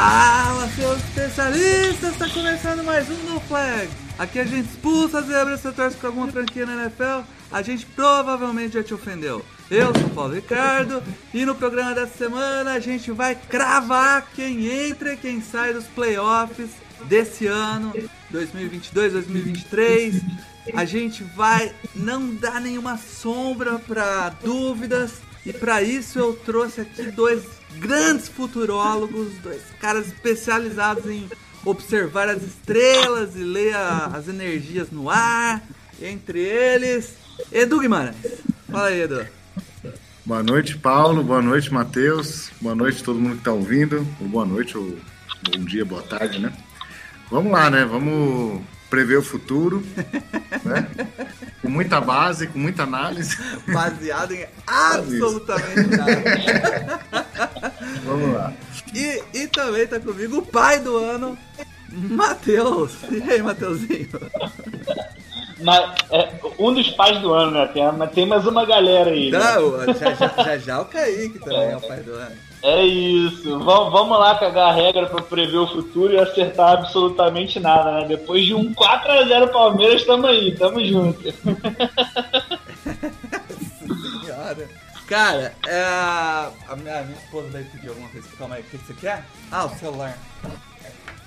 Fala, seus especialistas! Está começando mais um No Flag. Aqui a gente expulsa as zebras, você torce pra alguma franquia na NFL, a gente provavelmente já te ofendeu. Eu sou o Paulo Ricardo e no programa dessa semana a gente vai cravar quem entra e quem sai dos playoffs desse ano, 2022-2023. A gente vai não dar nenhuma sombra para dúvidas e para isso eu trouxe aqui dois grandes futurólogos, dois caras especializados em observar as estrelas e ler a- as energias no ar. Entre eles, Edu Guimarães. Fala aí, Edu. Boa noite, Paulo. Boa noite, Matheus. Boa noite, todo mundo que está ouvindo. Ou boa noite, ou bom dia, boa tarde, né? Vamos lá, né? Vamos prever o futuro, né? Com muita base, com muita análise. Baseado em absolutamente nada. Vamos lá. E, e também tá comigo o pai do ano, Matheus. E aí, Mateuzinho? Na- é, um dos pais do ano, né? Tem, mas tem mais uma galera aí. né? Não, já, já, já, já o Kaique também é o pai do ano. É isso. Vamos, vamos lá cagar a regra pra prever o futuro e acertar absolutamente nada, né? Depois de um 4x0 Palmeiras, tamo aí, tamo junto. Senhora. Cara, é, a, minha, a minha esposa vai pedir alguma coisa. Calma aí, o que você quer? Ah, o celular.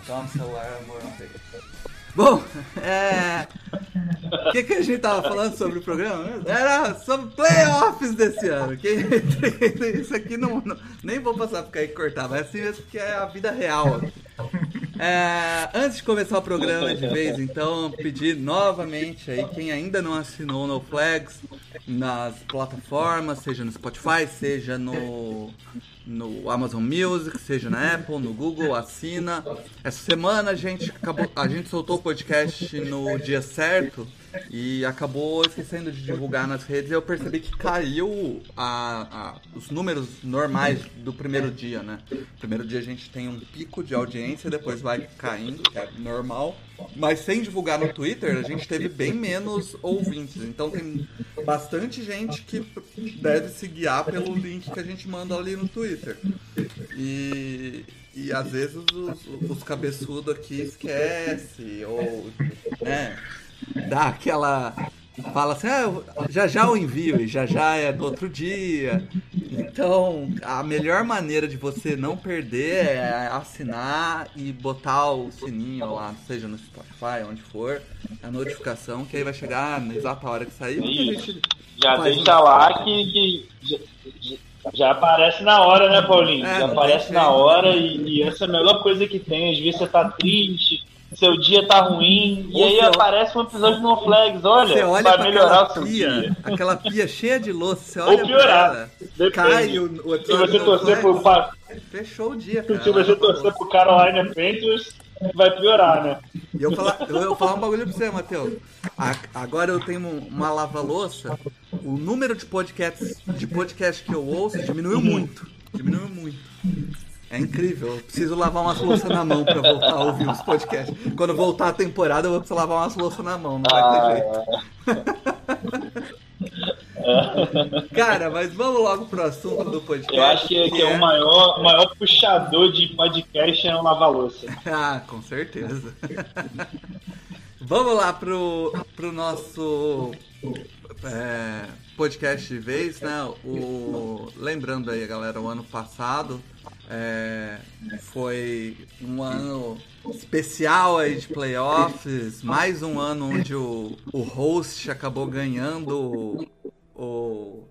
Toma o celular, amor, não sei. Bom, é. O que, que a gente tava falando sobre o programa? Era sobre playoffs desse ano. Que, isso aqui não, não- Nem vou passar porque aí cortar, mas assim mesmo que é a vida real. É, antes de começar o programa de vez, então, pedir novamente aí quem ainda não assinou No Flags nas plataformas, seja no Spotify, seja no, no Amazon Music, seja na Apple, no Google, assina. Essa semana a gente acabou, a gente soltou o podcast no dia certo e acabou esquecendo de divulgar nas redes e eu percebi que caiu a, a- os números normais do primeiro dia, né? Primeiro dia a gente tem um pico de audiência, depois vai caindo, é normal. Mas sem divulgar no Twitter, a gente teve bem menos ouvintes. Então tem bastante gente que deve se guiar pelo link que a gente manda ali no Twitter. E, e às vezes os, os cabeçudos aqui esquece ou né, dá aquela fala assim, ah, já já eu envio e já já é do outro dia. Então, a melhor maneira de você não perder é assinar e botar o sininho lá, seja no Spotify, onde for, a notificação, que aí vai chegar na exata hora que sair. Já deixa um- lá que, que já, aparece na hora, né, Paulinho? É, já aparece na hora e, e essa é a melhor coisa que tem. Às vezes você tá triste, seu dia tá ruim, e Ou aí você- aparece um episódio No Flags, olha, Você olha vai pra melhorar o seu pia, dia. aquela pia cheia de louça, você Ou olha pra piorar. ela, cai o, o Se você torcer pro, fechou o dia, cara. se você torcer pro Carolina Panthers, vai piorar, né? E eu falar, eu, eu falar um bagulho pra você, Matheus. Agora eu tenho uma lava-louça. O número de podcasts de podcast que eu ouço diminuiu muito. Diminuiu muito. É incrível. Eu preciso lavar umas louças na mão pra voltar a ouvir os podcasts. Quando voltar a temporada, eu vou precisar lavar umas louças na mão. Não vai ter jeito. Cara, mas vamos logo pro assunto do podcast. Eu acho que, que é o maior, maior puxador de podcast é o Lava-Louça. Ah, com certeza. Vamos lá pro, pro nosso é, podcast de vez, né? O, lembrando aí, galera, o ano passado é, foi um ano especial aí de playoffs, mais um ano onde o, o host acabou ganhando o,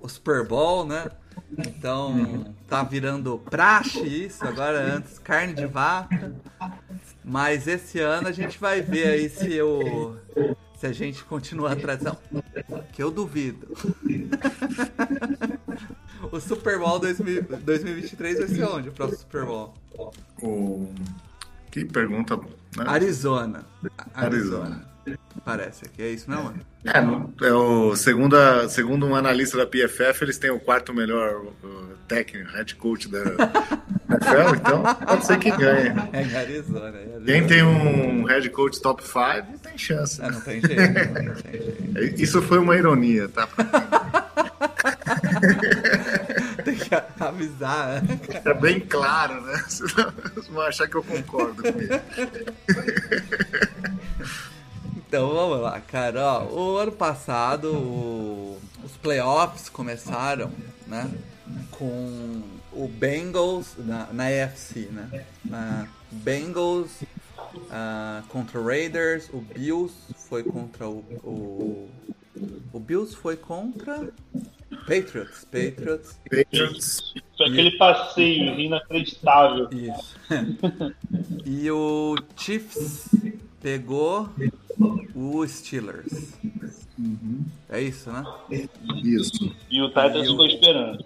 o Super Bowl, né? Então tá virando praxe isso, agora antes carne de vaca. Mas esse ano a gente vai ver aí se o se a gente continua a tradição. Que eu duvido. o Super Bowl 2000 2023 vai ser onde? O próximo Super Bowl? O... Que pergunta. Né? Arizona. Arizona. Parece aqui, é isso mesmo? É, é o segunda, segundo um analista da PFF, eles têm o quarto melhor técnico, head coach da NFL, então pode ser que ganhe. É Arizona. É em Arizona. Quem tem um head coach top 5 tem chance. Ah, não tem jeito, não tem jeito. Isso foi uma ironia, tá? Tem que avisar, né? É bem claro, né? Senão Vocês vão achar que eu concordo com isso. Então vamos lá, cara. Ó, o ano passado o- os playoffs começaram, né? Com o Bengals na, na AFC, né? Na Bengals ah, contra o Raiders, o Bills foi contra o, o o Bills foi contra Patriots, Patriots. Patriots, Foi aquele passeio inacreditável. Isso. e o Chiefs pegou o Steelers. É isso, né? isso. E o Titans E o- ficou esperando.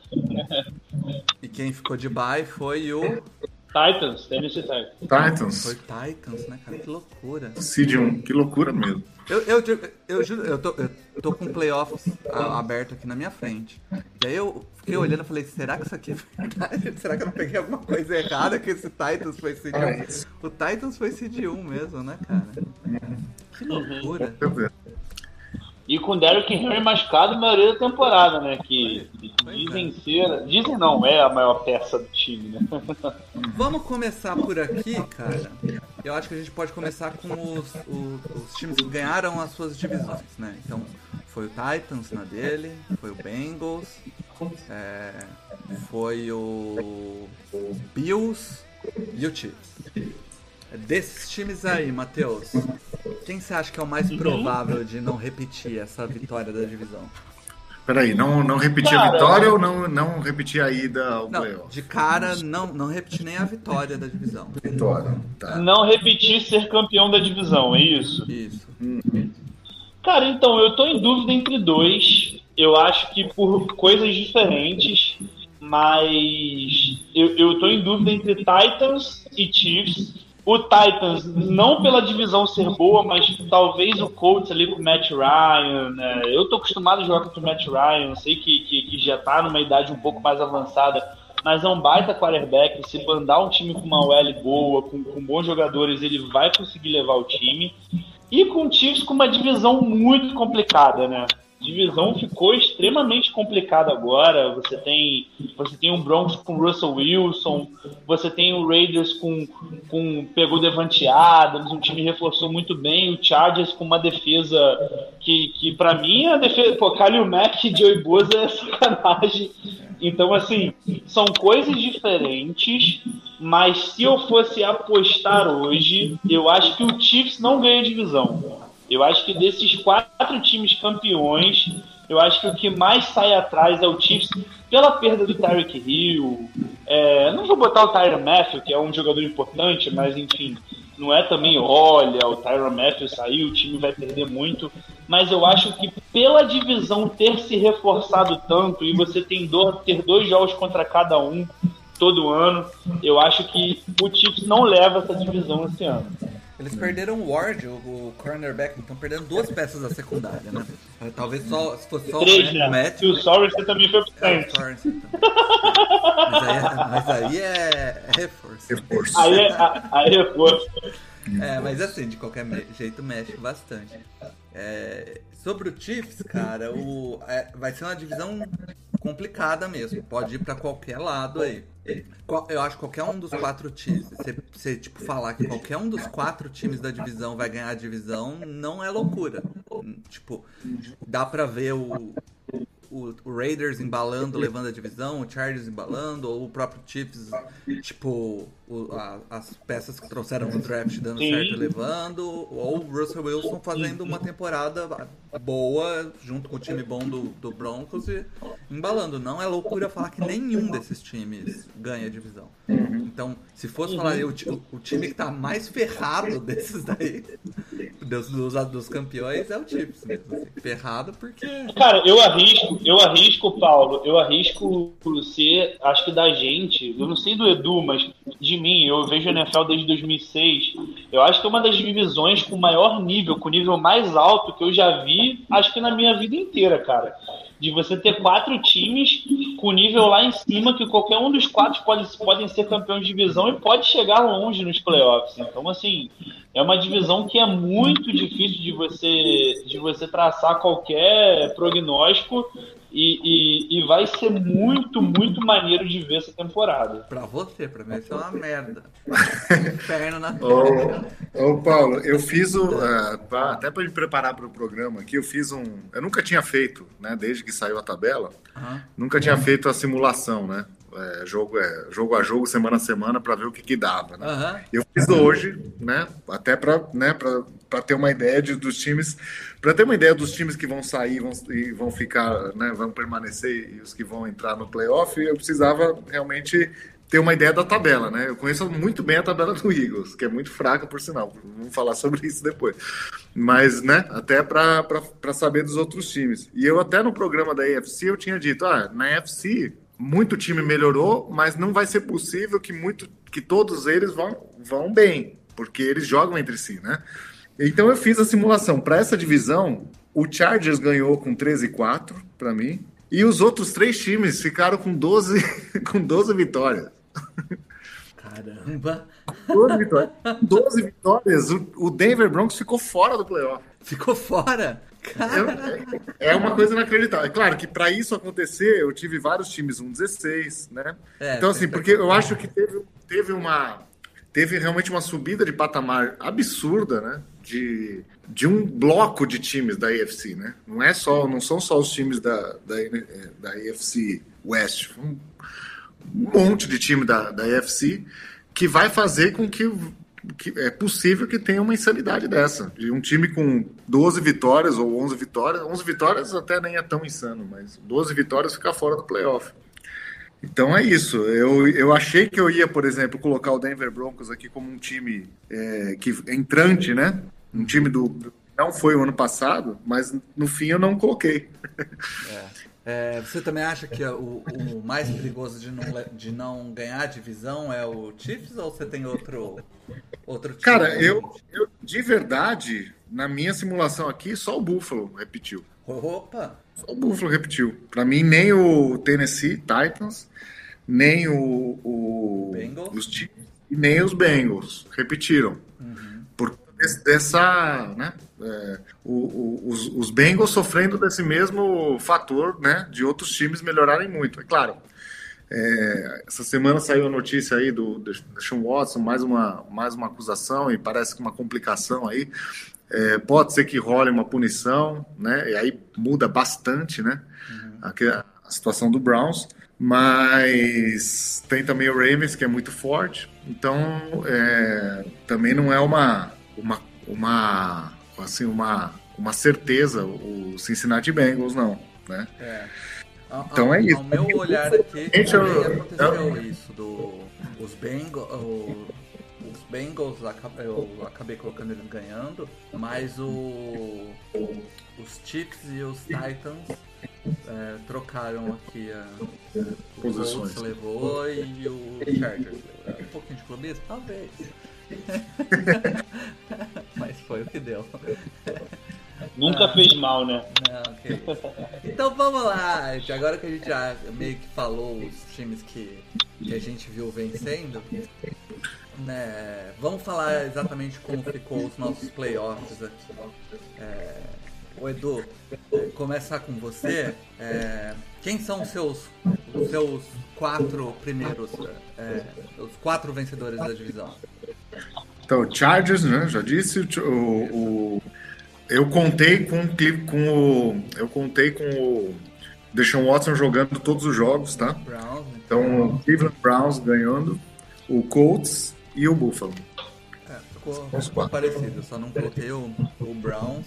E quem ficou de bye foi o. Titans, Tennessee Titans. Titans, Foi Titans, né, cara? Que loucura. 1, que loucura mesmo. Eu, eu, eu, eu juro, eu tô, eu tô com playoffs a- aberto aqui na minha frente. E aí eu fiquei olhando e falei, será que isso aqui é verdade? Será que eu não peguei alguma coisa errada que esse Titans foi Seed 1? O Titans foi Seed 1 mesmo, né, cara? Que loucura. E com Derrick Henry machucado a maioria da temporada, né? Que Pois dizem ser. Dizem não, é a maior peça do time, né? Vamos começar por aqui, cara. Eu acho que a gente pode começar com os, o- os times que ganharam as suas divisões, né? Então, foi o Titans na dele, foi o Bengals, é, foi o, o Bills e o Chiefs. Desses times aí, Matheus, quem você acha que é o mais provável de não repetir essa vitória da divisão? Peraí, não, não repetir a Cara, vitória ou não, não repetir a ida ao Não, playoff? de cara, não, não repetir nem a vitória da divisão. Vitória, tá. Não repetir ser campeão da divisão, é isso? Isso. Cara, então, eu tô em dúvida entre dois. Eu acho que por coisas diferentes, mas eu, eu tô em dúvida entre Titans e Chiefs. O Titans, não pela divisão ser boa, mas talvez o Colts ali com o Matt Ryan. né? Eu tô acostumado a jogar contra o Matt Ryan, sei que, que, que já tá numa idade um pouco mais avançada, mas é um baita quarterback. Se bandar um time com uma OL boa, com, com bons jogadores, ele vai conseguir levar o time. E com o Chiefs com uma divisão muito complicada, né? Divisão ficou extremamente complicada agora. Você tem, você tem um Broncos com Russell Wilson, você tem o Raiders com, com pegou Devante Adams, um time reforçou muito bem, o Chargers com uma defesa que, que para mim a defesa, pô, Kalil Mack e Joey Bosa é sacanagem. Então assim, são coisas diferentes, mas se eu fosse apostar hoje, eu acho que o Chiefs não ganha divisão. Eu acho que desses quatro times campeões, eu acho que o que mais sai atrás é o Chiefs pela perda do Tyreek Hill. É, não vou botar o Tyron Matthew, que é um jogador importante, mas enfim, não é também, olha, o Tyron Matthew saiu, o time vai perder muito. Mas eu acho que pela divisão ter se reforçado tanto e você tem do, ter dois jogos contra cada um todo ano, eu acho que o Chiefs não leva essa divisão esse ano. Eles perderam o Ward, o, o cornerback, então perdendo duas peças da secundária, né? É, Talvez só se fosse só Três, o né? Matt. E o Sorensen também foi pro É, o também. mas, aí é, mas aí é, é reforço. Reforço. Aí, é- aí reforço. É, mas assim, de qualquer me- jeito mexe bastante. É, sobre o Chiefs, cara, o, é, vai ser uma divisão complicada mesmo. Pode ir pra qualquer lado aí. Eu acho que qualquer um dos quatro times, você, tipo falar que qualquer um dos quatro times da divisão vai ganhar a divisão, não é loucura. Tipo, dá pra ver o, o, o Raiders embalando, levando a divisão, o Chargers embalando, ou o próprio Chiefs, tipo, o- a- as peças que trouxeram no draft dando Sim. certo e levando, ou o Russell Wilson fazendo uma temporada boa junto com o time bom do, do Broncos e embalando. Não é loucura falar que nenhum desses times ganha a divisão. Então, se fosse falar o, o time que tá mais ferrado desses daí, dos, dos, dos campeões é o Chiefs mesmo. Assim. Ferrado porque. Cara, eu arrisco, eu arrisco, Paulo, eu arrisco ser, acho que da gente, eu não sei do Edu, mas de mim, eu vejo a NFL desde 2006. Eu acho que é uma das divisões com maior nível, com nível mais alto que eu já vi, acho que na minha vida inteira, cara de você ter quatro times com nível lá em cima, que qualquer um dos quatro pode, podem ser campeão de divisão e pode chegar longe nos playoffs. Então, assim, é uma divisão que é muito difícil de você, de você traçar qualquer prognóstico e, e, e, vai ser muito, muito maneiro de ver essa temporada. Pra você, pra mim isso é uma merda. Inferno na ô, ô, Paulo, eu fiz o. Uh, pra, até pra me preparar para o programa aqui, eu fiz um. Eu nunca tinha feito, né? Desde que saiu a tabela, uhum. nunca tinha feito a simulação, né? É, jogo, é, jogo a jogo, semana a semana, para ver o que, que dava. Né? Uhum. Eu fiz hoje, né? Até para né, ter uma ideia de, dos times, para ter uma ideia dos times que vão sair vão, e vão ficar, né, vão permanecer e os que vão entrar no playoff, eu precisava realmente ter uma ideia da tabela, né? Eu conheço muito bem a tabela do Eagles, que é muito fraca, por sinal. Vamos falar sobre isso depois. Mas, né, até para saber dos outros times. E eu até no programa da AFC eu tinha dito, ah, na AFC muito time melhorou, mas não vai ser possível que muito que todos eles vão, vão bem, porque eles jogam entre si, né? Então eu fiz a simulação para essa divisão, o Chargers ganhou com 13 e 4 para mim, e os outros três times ficaram com 12 com 12 vitórias. Caramba! 12 vitórias. 12 vitórias. O Denver Broncos ficou fora do playoff. Ficou fora? É, é uma coisa inacreditável. É claro que para isso acontecer, eu tive vários times, um 16, né? É, então, assim, porque eu acho que teve, teve uma. Teve realmente uma subida de patamar absurda, né? De, de um bloco de times da AFC, né? Não é só, não são só os times da, da, da AFC West, um monte de time da, da AFC que vai fazer com que que é possível que tenha uma insanidade dessa. De um time com 12 vitórias ou 11 vitórias. 11 vitórias até nem é tão insano, mas 12 vitórias ficar fora do playoff. Então é isso. Eu, eu achei que eu ia, por exemplo, colocar o Denver Broncos aqui como um time é, que entrante, né? Um time do. Não foi o ano passado, mas no fim eu não coloquei. É. É, você também acha que o, o, mais perigoso de não, de não ganhar a divisão é o Chiefs ou você tem outro, outro time? Cara, eu, eu de verdade, na minha simulação aqui, só o Buffalo repetiu. Opa! Só o Buffalo repetiu. Para mim, nem o Tennessee Titans, nem o, o os Chiefs e nem os Bengals repetiram. Uhum. Dessa, né? É, o, o, os, os Bengals sofrendo desse mesmo fator, né? De outros times melhorarem muito. É claro. É, essa semana saiu a notícia aí do, do Sean Watson, mais uma, mais uma acusação e parece que uma complicação aí. É, pode ser que role uma punição, né? E aí muda bastante, né? Uhum. A, a situação do Browns mas tem também o Ravens que é muito forte então é, também não é uma uma, uma, assim, uma, uma certeza o Cincinnati Bengals, não, né? É. Então é isso. Ao meu olhar aqui, também aconteceu eu... isso, do, os Bengals, os Bengals eu acabei colocando eles ganhando, mas o, os Chiefs e os Titans é, trocaram aqui a, o levou e o Chargers. Um pouquinho de clubismo? Talvez. Mas foi o que deu. Nunca ah, fez mal, né? Não, okay. Então vamos lá, agora que a gente já meio que falou os times que, que a gente viu vencendo, né? Vamos falar exatamente como ficou os nossos playoffs aqui. É, o Edu, começar com você. É, quem são os seus, os seus quatro primeiros, é, os quatro vencedores da divisão? Então, Chargers, né? Já disse. O, o, eu contei com, com o. Eu contei com o Deshaun Watson jogando todos os jogos, tá? Browns, então, o Cleveland Browns ganhando, o Colts e o Buffalo. Ficou, ficou parecido, eu só não coloquei o, o Browns,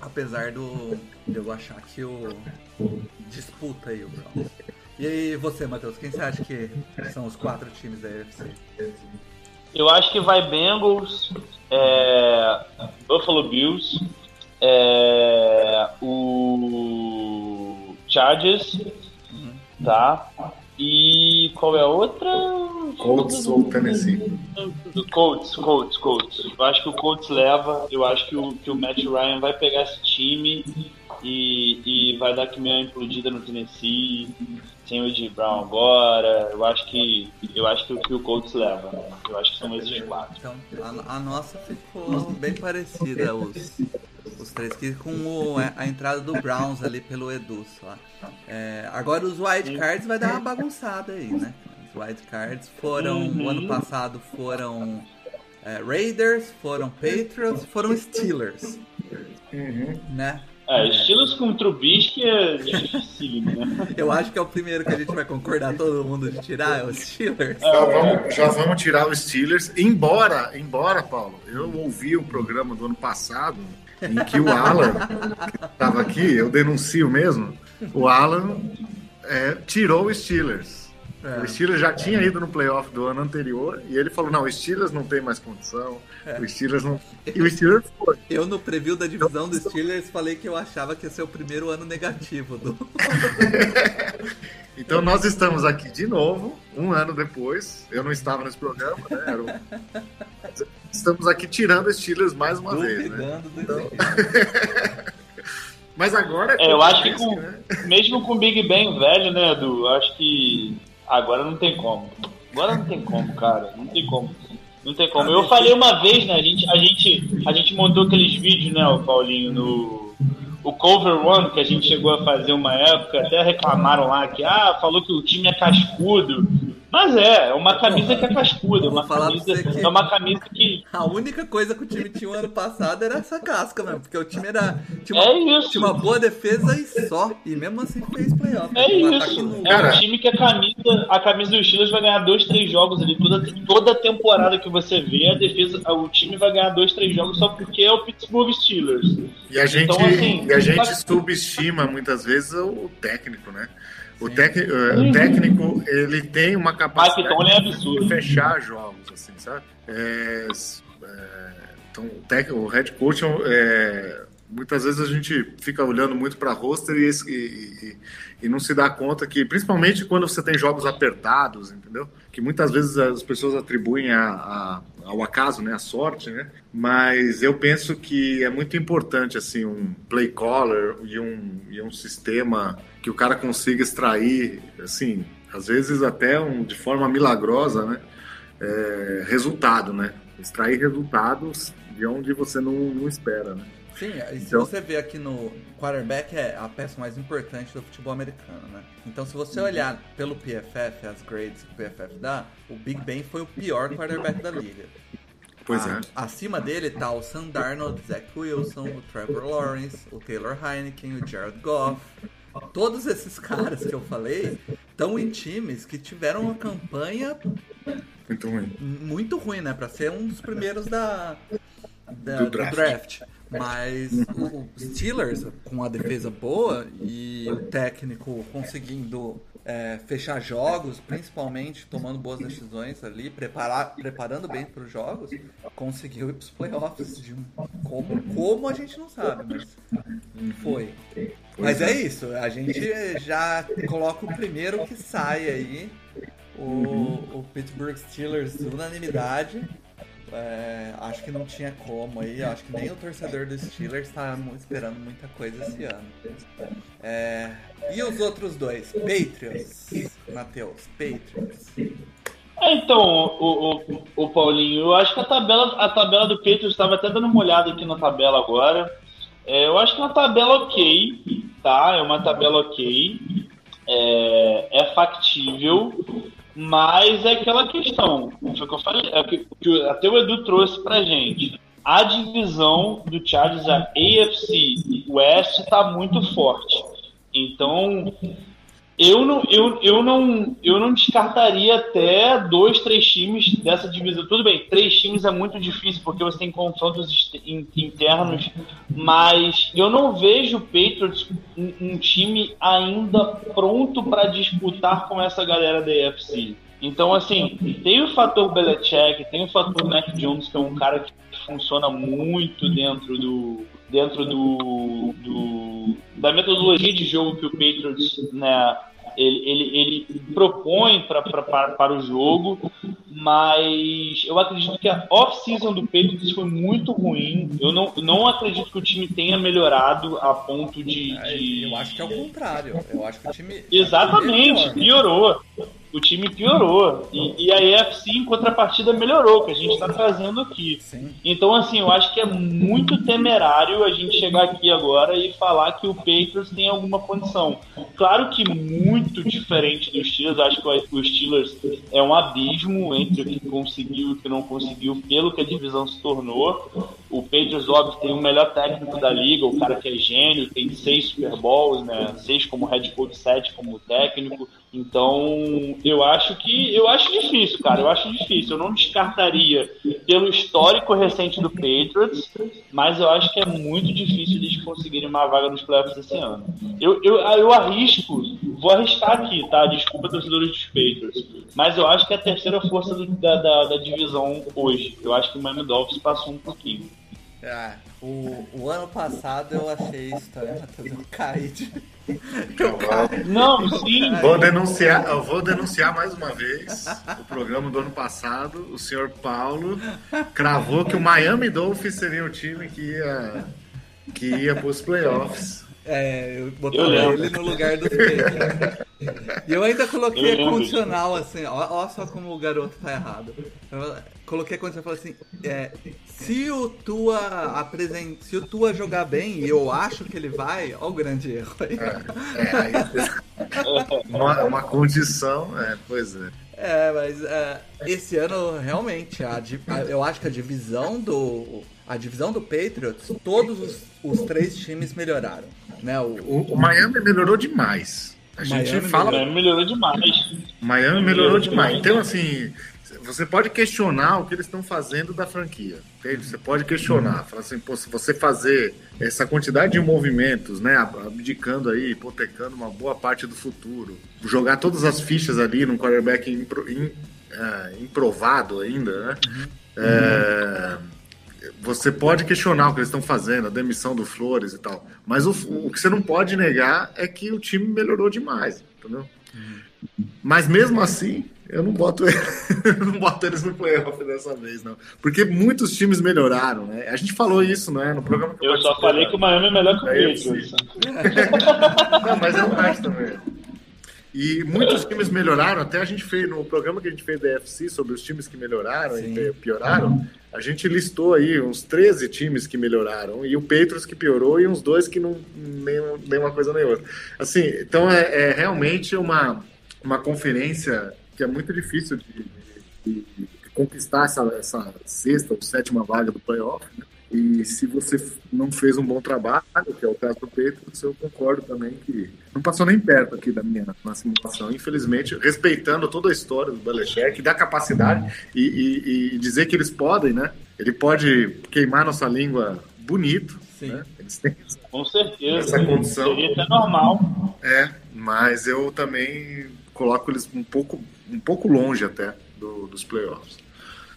apesar do, de eu achar que o disputa aí o Browns. E aí você, Matheus, quem você acha que são os quatro times da UFC? Eu acho que vai Bengals, é, Buffalo Bills, é, o Chargers, tá? E qual é a outra? Colts ou Tennessee? Colts, Colts, Colts. Eu acho que o Colts leva, eu acho que o, que o Matt Ryan vai pegar esse time e, e vai dar que meio implodida no Tennessee, sem o Ed Brown agora. Eu acho que eu acho que o que o Colts leva. Eu acho que são esses quatro. Então, a, a nossa ficou bem parecida, os, os três, que com o- a entrada do Browns ali pelo Edu só. É, agora os wild cards vai dar uma bagunçada aí, né? Os wild cards foram, Uhum. o ano passado foram é, Raiders, foram Patriots, foram Steelers, né? É, estilos com Trubisky é dificílimo, né? Eu acho que é o primeiro que a gente vai concordar todo mundo de tirar, é os Steelers. Já vamos, já vamos tirar os Steelers. Embora, embora, Paulo, eu ouvi um programa do ano passado em que o Alan, estava aqui, eu denuncio mesmo, o Alan é, tirou o Steelers. É. O Steelers já tinha ido no playoff do ano anterior e ele falou: não, o Steelers não tem mais condição. É. O Steelers não. E o Steelers foi. Eu no preview da divisão dos Steelers falei que eu achava que ia ser o primeiro ano negativo do. Então nós estamos aqui de novo, um ano depois. Eu não estava nesse programa, né? Era o- Estamos aqui tirando os Steelers mais uma vez, né? duvidando do Mas agora. É, eu acho que com, né? mesmo com o Big Ben velho, né, Edu? Eu acho que agora não tem como. Agora não tem como, cara. Não tem como. Não tem como. Eu falei uma vez, né? A gente, a gente, a gente montou aqueles vídeos, né, o Paulinho, no. O Cover One, que a gente chegou a fazer uma época, até reclamaram lá que, ah, falou que o time é cascudo. Mas é, é uma camisa que é cascuda, é uma camisa, é uma camisa que. A única coisa que o time tinha o ano passado era essa casca mesmo, porque o time era. Tinha uma, É isso. tinha uma boa defesa e só. E mesmo assim fez playoff. É Um isso. nulo. É um time que a camisa, a camisa dos Steelers vai ganhar dois, três jogos ali. Toda, toda temporada que você vê, a defesa, o time vai ganhar dois, três jogos só porque é o Pittsburgh Steelers. E a gente, Então, assim, e a gente faz- subestima muitas vezes o técnico, né? O, tec, eh, o técnico, ele tem uma capacidade Tomlin é de fechar jogos, assim, sabe? É, é, então, o, tec, o head coach, é, muitas vezes a gente fica olhando muito para roster e, e, e- não se dá conta que, principalmente quando você tem jogos apertados, entendeu? Que muitas vezes as pessoas atribuem a, a- ao acaso, né? A sorte, né? Mas eu penso que é muito importante, assim, um play caller e um, e um sistema que o cara consiga extrair, assim, às vezes até um, de forma milagrosa, né? É, resultado, né? Extrair resultados de onde você não, não espera, né? Sim, e se Então- você vê aqui no quarterback é a peça mais importante do futebol americano, né? Então se você olhar pelo PFF, as grades que o PFF dá, o Big Ben foi o pior quarterback da liga. Pois A- é. Acima dele tá o Sam Darnold, Zach Wilson, o Trevor Lawrence, o Taylor Heineken, o Jared Goff. Todos esses caras que eu falei estão em times que tiveram uma campanha Muito ruim. muito ruim, né? Pra ser um dos primeiros da, da- Do do, draft. Mas o Steelers, com a defesa boa e o técnico conseguindo é, fechar jogos, principalmente tomando boas decisões ali, preparar, preparando bem para os jogos, conseguiu ir para os playoffs de como, como a gente não sabe, mas foi. Mas é isso, a gente já coloca o primeiro que sai aí, o, o Pittsburgh Steelers, unanimidade. É, acho que não tinha como aí, acho que nem o torcedor dos Steelers está esperando muita coisa esse ano. É, e os outros dois? Patriots, Matheus, Patriots. Então, o, o, o Paulinho, eu acho que a tabela, a tabela do Patriots estava até dando uma olhada aqui na tabela agora. É, eu acho que é uma tabela ok, tá? É uma tabela ok. É, é factível, mas é aquela questão. Foi o que eu falei, é que, que até o Edu trouxe pra gente. A divisão do Chargers, a AFC West, está muito forte. Então, eu não, eu, eu, não, eu não descartaria até dois, três times dessa divisão. Tudo bem, três times é muito difícil porque você tem confrontos internos, mas eu não vejo o Patriots um, um time ainda pronto para disputar com essa galera da AFC. Então, assim, tem o fator Belichick, tem o fator Mac Jones, que é um cara que funciona muito dentro do dentro do, do da metodologia de jogo que o Patriots né, ele, ele, ele propõe pra, pra, pra, para o jogo, mas eu acredito que a off-season do Patriots foi muito ruim. Eu não, não acredito que o time tenha melhorado a ponto de. de... Eu acho que é o contrário. Eu acho que o time. Exatamente, piorou o time piorou. E, e a EFC, em contrapartida, melhorou, que a gente está trazendo aqui. Sim. Então, assim, eu acho que é muito temerário a gente chegar aqui agora e falar que o Patriots tem alguma condição. Claro que muito diferente dos Steelers, acho que o Steelers é um abismo entre o que conseguiu e o que não conseguiu, pelo que a divisão se tornou. O Patriots, óbvio, tem o melhor técnico da liga, o cara que é gênio, tem seis Super Bowls, né? Seis como head coach, sete como técnico. Então, eu acho que eu acho difícil, cara. Eu acho difícil. Eu não descartaria pelo histórico recente do Patriots, mas eu acho que é muito difícil eles conseguirem uma vaga nos playoffs esse ano. Eu, eu, eu arrisco, vou arriscar aqui, tá? Desculpa, torcedores dos Patriots, mas eu acho que é a terceira força do, da, da, da, divisão hoje. Eu acho que o Miami Dolphins passou um pouquinho. Ah, o, o ano passado eu achei isso também, Matheus. Eu caí de. Não, sim. Vou denunciar, eu vou denunciar mais uma vez o programa do ano passado. O senhor Paulo cravou que o Miami Dolphins seria o time que ia, que ia para os playoffs. É, eu botava ele no lugar do Pedro. E eu ainda coloquei a condicional assim, ó, ó, só como o garoto tá errado. Eu coloquei a condicional e falei assim: é, se o Tua apresenta, se o Tua jogar bem, e eu acho que ele vai, ó o grande erro aí. É, é aí uma, uma condição, é, pois é. É, mas é, esse ano realmente a, eu acho que a divisão do a divisão do Patriots, todos os, os três times melhoraram. Né? O, o, o Miami melhorou demais. A gente Miami fala. Miami melhorou demais. Miami melhorou demais. Então, assim, você pode questionar o que eles estão fazendo da franquia. Entende? Você pode questionar. Falar assim, pô, se você fazer essa quantidade de movimentos, né? Abdicando aí, hipotecando uma boa parte do futuro, jogar todas as fichas ali num quarterback impro, in, uh, improvado ainda, né? Uhum. É, você pode questionar o que eles estão fazendo, a demissão do Flores e tal. Mas o, o que você não pode negar é que o time melhorou demais, entendeu? Uhum. Mas mesmo assim, eu não boto, não boto eles no playoff dessa vez, não. Porque muitos times melhoraram, né? A gente falou isso, né? No programa que eu, eu só falei que o Miami é melhor que o é Patriots. não, mas é o mais também. E muitos times melhoraram, até a gente fez no programa que a gente fez da FC sobre os times que melhoraram Sim. e pioraram, a gente listou aí uns 13 times que melhoraram, e o Patriots que piorou, e uns dois que não nem, nem uma coisa nem outra. Assim, então é, é realmente uma, uma conferência que é muito difícil de, de, de conquistar essa, essa sexta ou sétima vaga do playoff, né? E se você não fez um bom trabalho, que é o caso do Patriots, eu concordo também que não passou nem perto aqui da minha na simulação. Infelizmente, respeitando toda a história do Belichick, da capacidade e, e, e, dizer que eles podem, né? Ele pode queimar nossa língua bonito. Sim. Né? Eles têm Com certeza. Essa condição. Seria até normal. É, mas eu também coloco eles um pouco, um pouco longe até do, dos playoffs.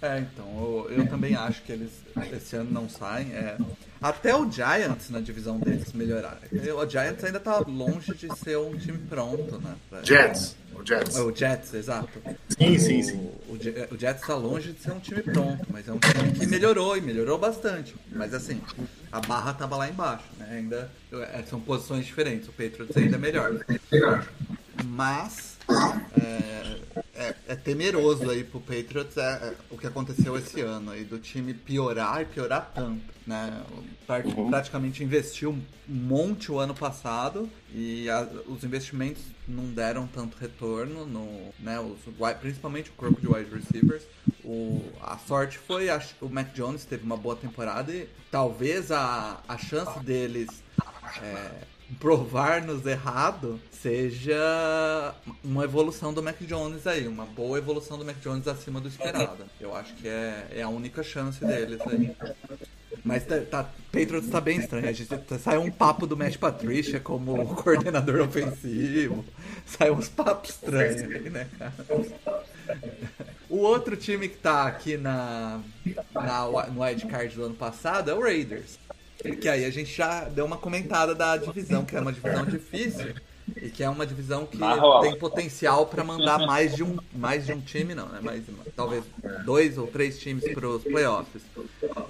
É, então, eu, eu, também acho que eles esse ano não saem. É. Até o Giants na divisão deles melhorar. O Giants ainda tá longe de ser um time pronto, né? Pra... Jets. O Jets. O Jets, exato. Sim, sim, sim. O, o, o Jets tá longe de ser um time pronto, mas é um time que melhorou e melhorou bastante. Mas assim, a barra tava lá embaixo, né? Ainda é, são posições diferentes. O Patriots ainda é melhor. Mas é, é, é, temeroso aí pro Patriots é, é, o que aconteceu esse ano aí, do time piorar e piorar tanto, né? Uhum. Praticamente investiu um monte o ano passado e a, os investimentos não deram tanto retorno, no, né? Os, principalmente o corpo de wide receivers. O, a sorte foi, que o Mac Jones teve uma boa temporada e talvez a, a chance deles é, provar-nos errado seja uma evolução do Mac Jones aí, uma boa evolução do Mac Jones acima do esperado. Eu acho que é, é a única chance deles aí. Mas tá, tá, Patriots tá bem estranho. A gente, tá, saiu um papo do Matt Patricia como coordenador ofensivo. Saiu uns papos estranhos aí, né, cara? O outro time que tá aqui na, na no wildcard do ano passado é o Raiders. Que aí a gente já deu uma comentada da divisão, que era uma divisão difícil. E que é uma divisão que tem potencial para mandar mais de um, mais de um time, não, né? Mais, talvez dois ou três times para os playoffs.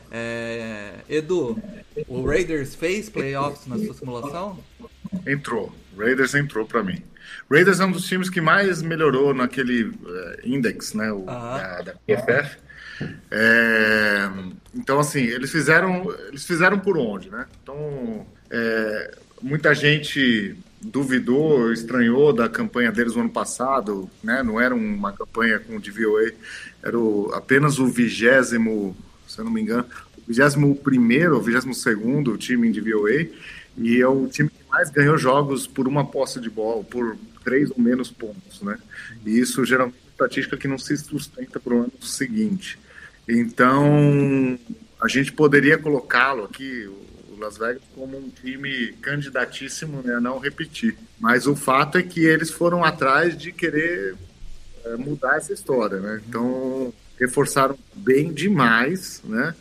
É, Edu, o Raiders fez playoffs na sua simulação? Entrou. Raiders entrou para mim. Raiders é um dos times que mais melhorou naquele uh, index, né? O, da, da PFF. É, então, assim, eles fizeram, eles fizeram por onde, né? Então, é, muita gente duvidou, estranhou da campanha deles no ano passado, né? Não era uma campanha com o DVOA, era o, apenas o vigésimo, se eu não me engano, o vigésimo primeiro vigésimo segundo time em DVOA, e é o time que mais ganhou jogos por uma posse de bola, por três ou menos pontos, né? E isso geralmente é uma estatística que não se sustenta para o ano seguinte. Então, a gente poderia colocá-lo aqui, o Las Vegas como um time candidatíssimo né, a não repetir. Mas o fato é que eles foram atrás de querer é, mudar essa história, né? Então reforçaram bem demais, né?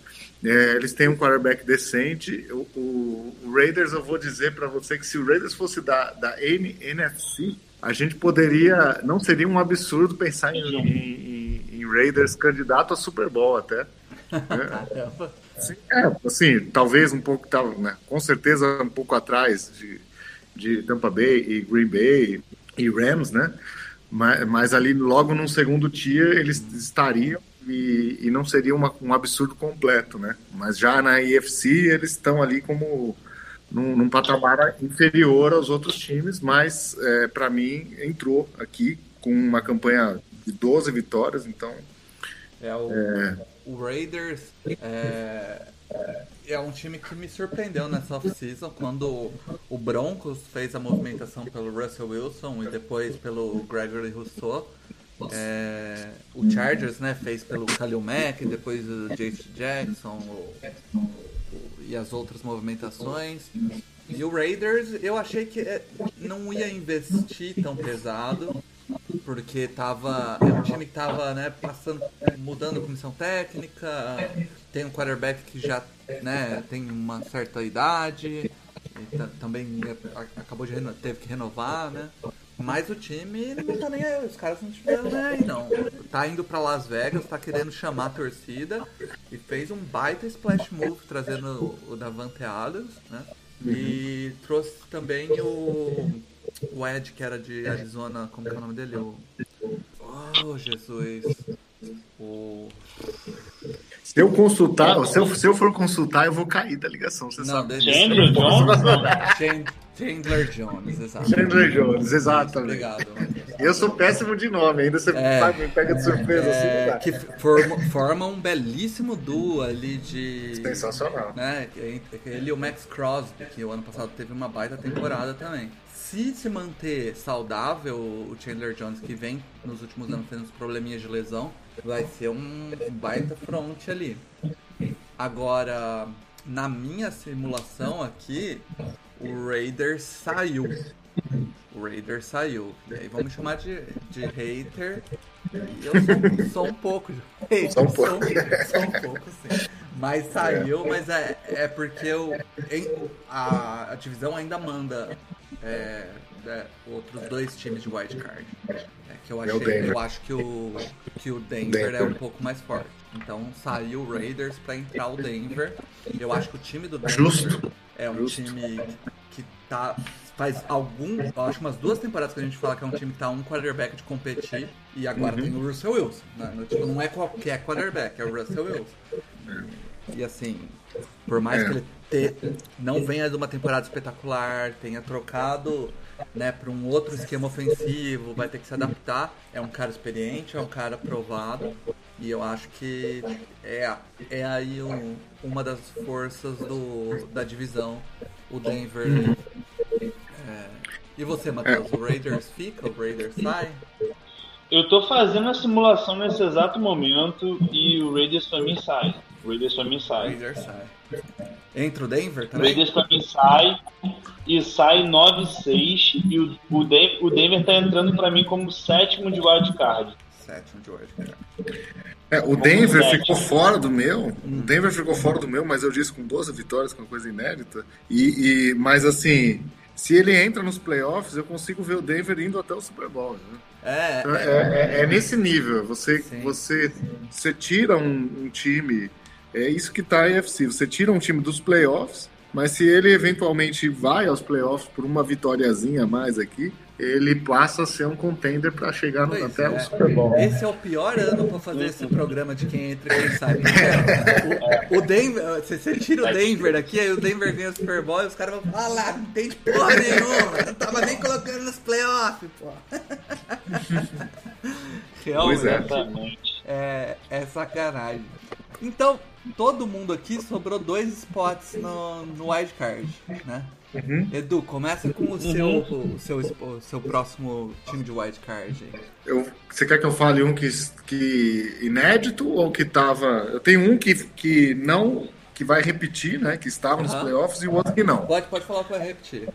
É, eles têm um quarterback decente. O, o, o Raiders, eu vou dizer para você que se o Raiders fosse da, da NFC, a gente poderia. Não seria um absurdo pensar em, em, em Raiders candidato a Super Bowl até. Né? Sim, é, assim, talvez um pouco, né, com certeza um pouco atrás de, de Tampa Bay e Green Bay e Rams, né? Mas, mas ali logo no segundo tier eles estariam e, e não seria uma, um absurdo completo, né? Mas já na IFC eles estão ali como num, num, patamar inferior aos outros times, mas é, para mim entrou aqui com uma campanha de 12 vitórias, então é o, é... o Raiders é, é um time que me surpreendeu nessa off-season quando o Broncos fez a movimentação pelo Russell Wilson e depois pelo Gregory Rousseau. É, o Chargers né, fez pelo Khalil Mack, depois o Jace Jackson o, o, e as outras movimentações. E o Raiders, eu achei que é, não ia investir tão pesado porque tava é um time que tava né, passando mudando comissão técnica tem um quarterback que já né, tem uma certa idade também acabou de teve que renovar né. Mas o time não tá nem aí os caras não tiveram nem aí não. Tá indo para Las Vegas tá querendo chamar a torcida e fez um baita splash move trazendo o Davante Adams né e trouxe também o o Ed, que era de Arizona, como é o nome dele? O... Oh, Jesus. O... Se eu consultar, se eu, se eu for consultar, eu vou cair da ligação, você não, sabe. Chandler Jones? Chandler Jones, exato. Chandler Jones, exatamente. Obrigado. Eu sou péssimo de nome, ainda você é, me pega de surpresa é, assim. Que forma, forma um belíssimo duo ali de. Sensacional. Né, ele e o Max Crosby, que o ano passado teve uma baita temporada também se se manter saudável, o Chandler Jones, que vem nos últimos anos tendo uns probleminhas de lesão, vai ser um baita front ali. Agora, na minha simulação aqui, o Raider saiu. O Raider saiu. E aí vamos chamar de, de hater. E eu sou, sou um pouco de hater. Só um pouco. Sou, sou um pouco, sim. Mas saiu, mas é, é porque eu, a, a divisão ainda manda é, é, outros dois times de wildcard. É, que eu, achei, eu acho que o, que o Denver, Denver, é um pouco mais forte. Então saiu o Raiders para entrar o Denver. Eu acho que o time do Denver Justo. é um Justo. time que tá faz algum, acho umas duas temporadas que a gente fala que é um time que tá um quarterback de competir e agora uhum. tem o Russell Wilson. Né? No, tipo, não é qualquer quarterback, é o Russell Wilson. E assim, por mais é. que ele te, não venha de uma temporada espetacular, tenha trocado né, para um outro esquema ofensivo, vai ter que se adaptar. É um cara experiente, é um cara provado. E eu acho que é, é aí um, uma das forças do, da divisão, o Denver. Uhum. É, e você, Matheus? O Raiders fica? O Raiders sai? Eu tô fazendo a simulação nesse exato momento e o Raiders pra mim sai. O Raiders pra mim sai. Raiders sai. Entra o Denver também? O Raiders pra mim sai e sai 9-6 e o, o, Den o Denver tá entrando pra mim como sétimo de wildcard. sétimo de wildcard. É, o Denver ficou fora do meu. O Denver ficou fora do meu, mas eu disse com 12 vitórias, que é uma coisa inédita. E, e- mas assim, se ele entra nos playoffs, eu consigo ver o Denver indo até o Super Bowl. né? É, é, É, é- nesse nível. Você, Sim. você, você tira um, um time. É isso que tá a AFC. Você tira um time dos playoffs, mas se ele eventualmente vai aos playoffs por uma vitóriazinha a mais aqui, ele passa a ser um contender para chegar no- até é. o Super Bowl. Esse é o pior ano pra fazer esse programa de quem entra e quem sai. O, o Denver, você, você tira o Denver aqui, aí o Denver ganha o Super Bowl e os caras vão falar, não entende porra nenhuma, não tava nem colocando nos playoffs, pô. Realmente. É. Exatamente. É, é sacanagem. Então, todo mundo aqui sobrou dois spots no, no wildcard, né? Uhum. Edu, começa com o seu, o seu, o seu próximo time de wildcard. Eu, você quer que eu fale um que, que inédito ou que tava. Eu tenho um que, que não. que vai repetir, né? Que estava nos Aham. playoffs e o outro que não. Pode, pode falar pra repetir.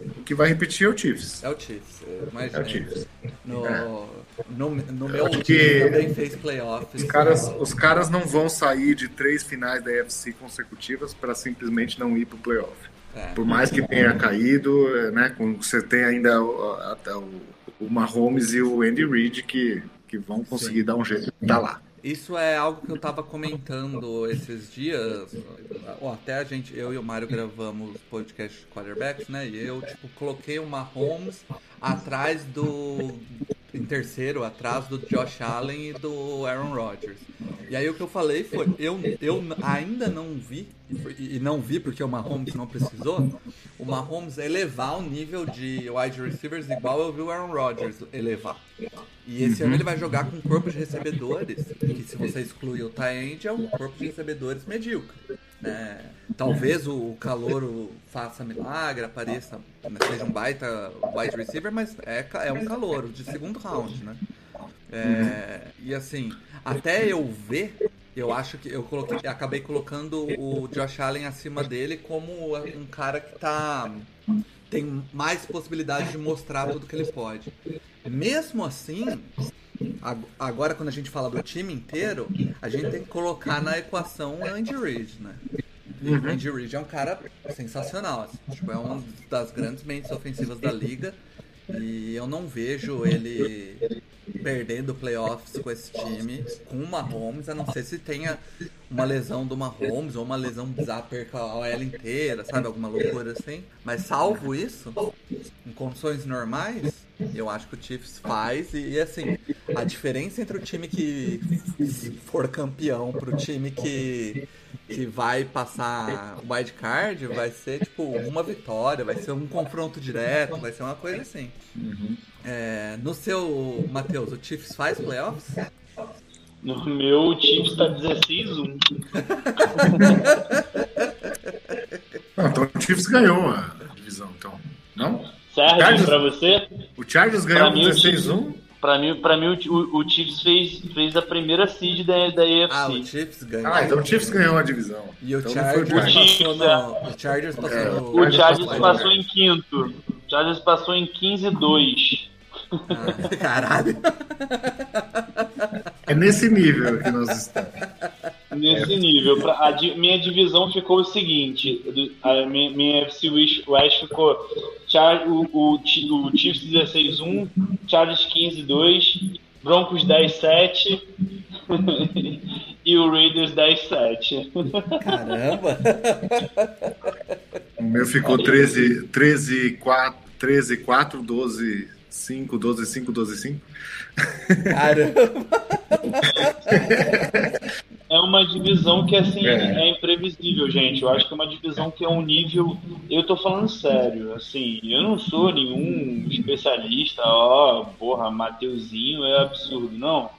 O que vai repetir é o Chiefs. É o Chiefs, eu É o imaginei. Chiefs. No, É. no, no meu acho time que também fez playoffs. Os caras, os caras não vão sair de três finais da AFC consecutivas para simplesmente não ir pro playoff. É. Por mais que tenha caído, né? com- Você tem ainda o, a- o, o Mahomes e o Andy Reid que, que vão conseguir dar um jeito de estar lá. Isso é algo que eu tava comentando esses dias. Ó, até a gente, eu e o Mário gravamos podcast de quarterbacks, né? E eu, tipo, coloquei o Mahomes atrás do. Em terceiro, atrás do Josh Allen e do Aaron Rodgers. E aí o que eu falei foi, eu, eu ainda não vi, e não vi porque o Mahomes não precisou, o Mahomes elevar o nível de wide receivers igual eu vi o Aaron Rodgers elevar. E esse ano ele vai jogar com um corpo de recebedores, que se você excluir o Tyend, é um corpo de recebedores medíocre. Né? Talvez o Calouro faça milagre, apareça, seja um baita wide receiver, mas é, é um calouro de segundo round, né? É, e assim, até eu ver, eu acho que eu coloquei, acabei colocando o Josh Allen acima dele como um cara que tá tem mais possibilidade de mostrar tudo que ele pode. Mesmo assim, agora quando a gente fala do time inteiro, a gente tem que colocar na equação o Andy Reid, né? O Andy Reid é um cara sensacional, assim, tipo, é uma das grandes mentes ofensivas da liga e eu não vejo ele perdendo playoffs com esse time, com o Mahomes, a não ser se tenha uma lesão do Mahomes ou uma lesão bizarra, perca a OL inteira, sabe? Alguma loucura assim. Mas salvo isso, em condições normais, eu acho que o Chiefs faz. E, e, assim, a diferença entre o time que for campeão pro time que, que vai passar o wild card vai ser tipo uma vitória, vai ser um confronto direto, vai ser uma coisa assim. É, no seu, Matheus, o Chiefs faz playoffs? No meu, o Chiefs tá 16-1. Não, então o Chiefs ganhou a divisão, então. Não? Sérgio, Chargers- pra você? O Chargers ganhou Pra mim, o 16-1? Pra mim, pra mim o, o, Chiefs fez, fez a primeira seed da, da Ah, o AFC. Chiefs ganhou. Ah, então o Chiefs ganhou a divisão. E o então Chargers o Chargers. passou no. O Chargers passou É, no. o Chargers passou- passou em quinto. O Chargers passou em 15-2. Ah, caralho. É nesse nível que nós estamos. Nesse nível. Pra- a minha divisão ficou o seguinte: a minha, minha FC West ficou Char, o, o, o Chiefs 16-1, Chargers 15-2, Broncos 10-7 e o Raiders 10-7. Caramba. O meu ficou 13, 13, 4, 13, 4, 12, 5, 12, 5, 12, 5. Caramba. É uma divisão que assim É. é. imprevisível, gente. Eu acho que é uma divisão que é um nível. Eu tô falando sério, assim, eu não sou nenhum especialista, ó, porra, Mateuzinho é absurdo, não.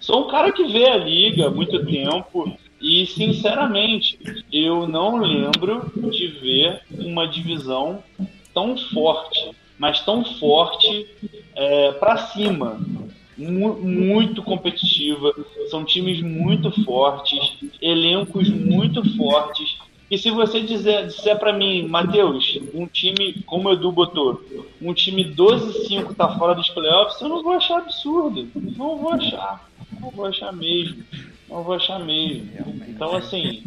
Sou um cara que vê a liga há muito tempo e, sinceramente, eu não lembro de ver uma divisão tão forte, mas tão forte é, para cima mu- muito competitiva, são times muito fortes, elencos muito fortes. E se você dizer, disser para mim, Matheus, um time, como o Edu botou, um time 12-5 tá fora dos playoffs, eu não vou achar absurdo. Não vou achar. Não vou achar mesmo. Não vou achar mesmo. Então, assim,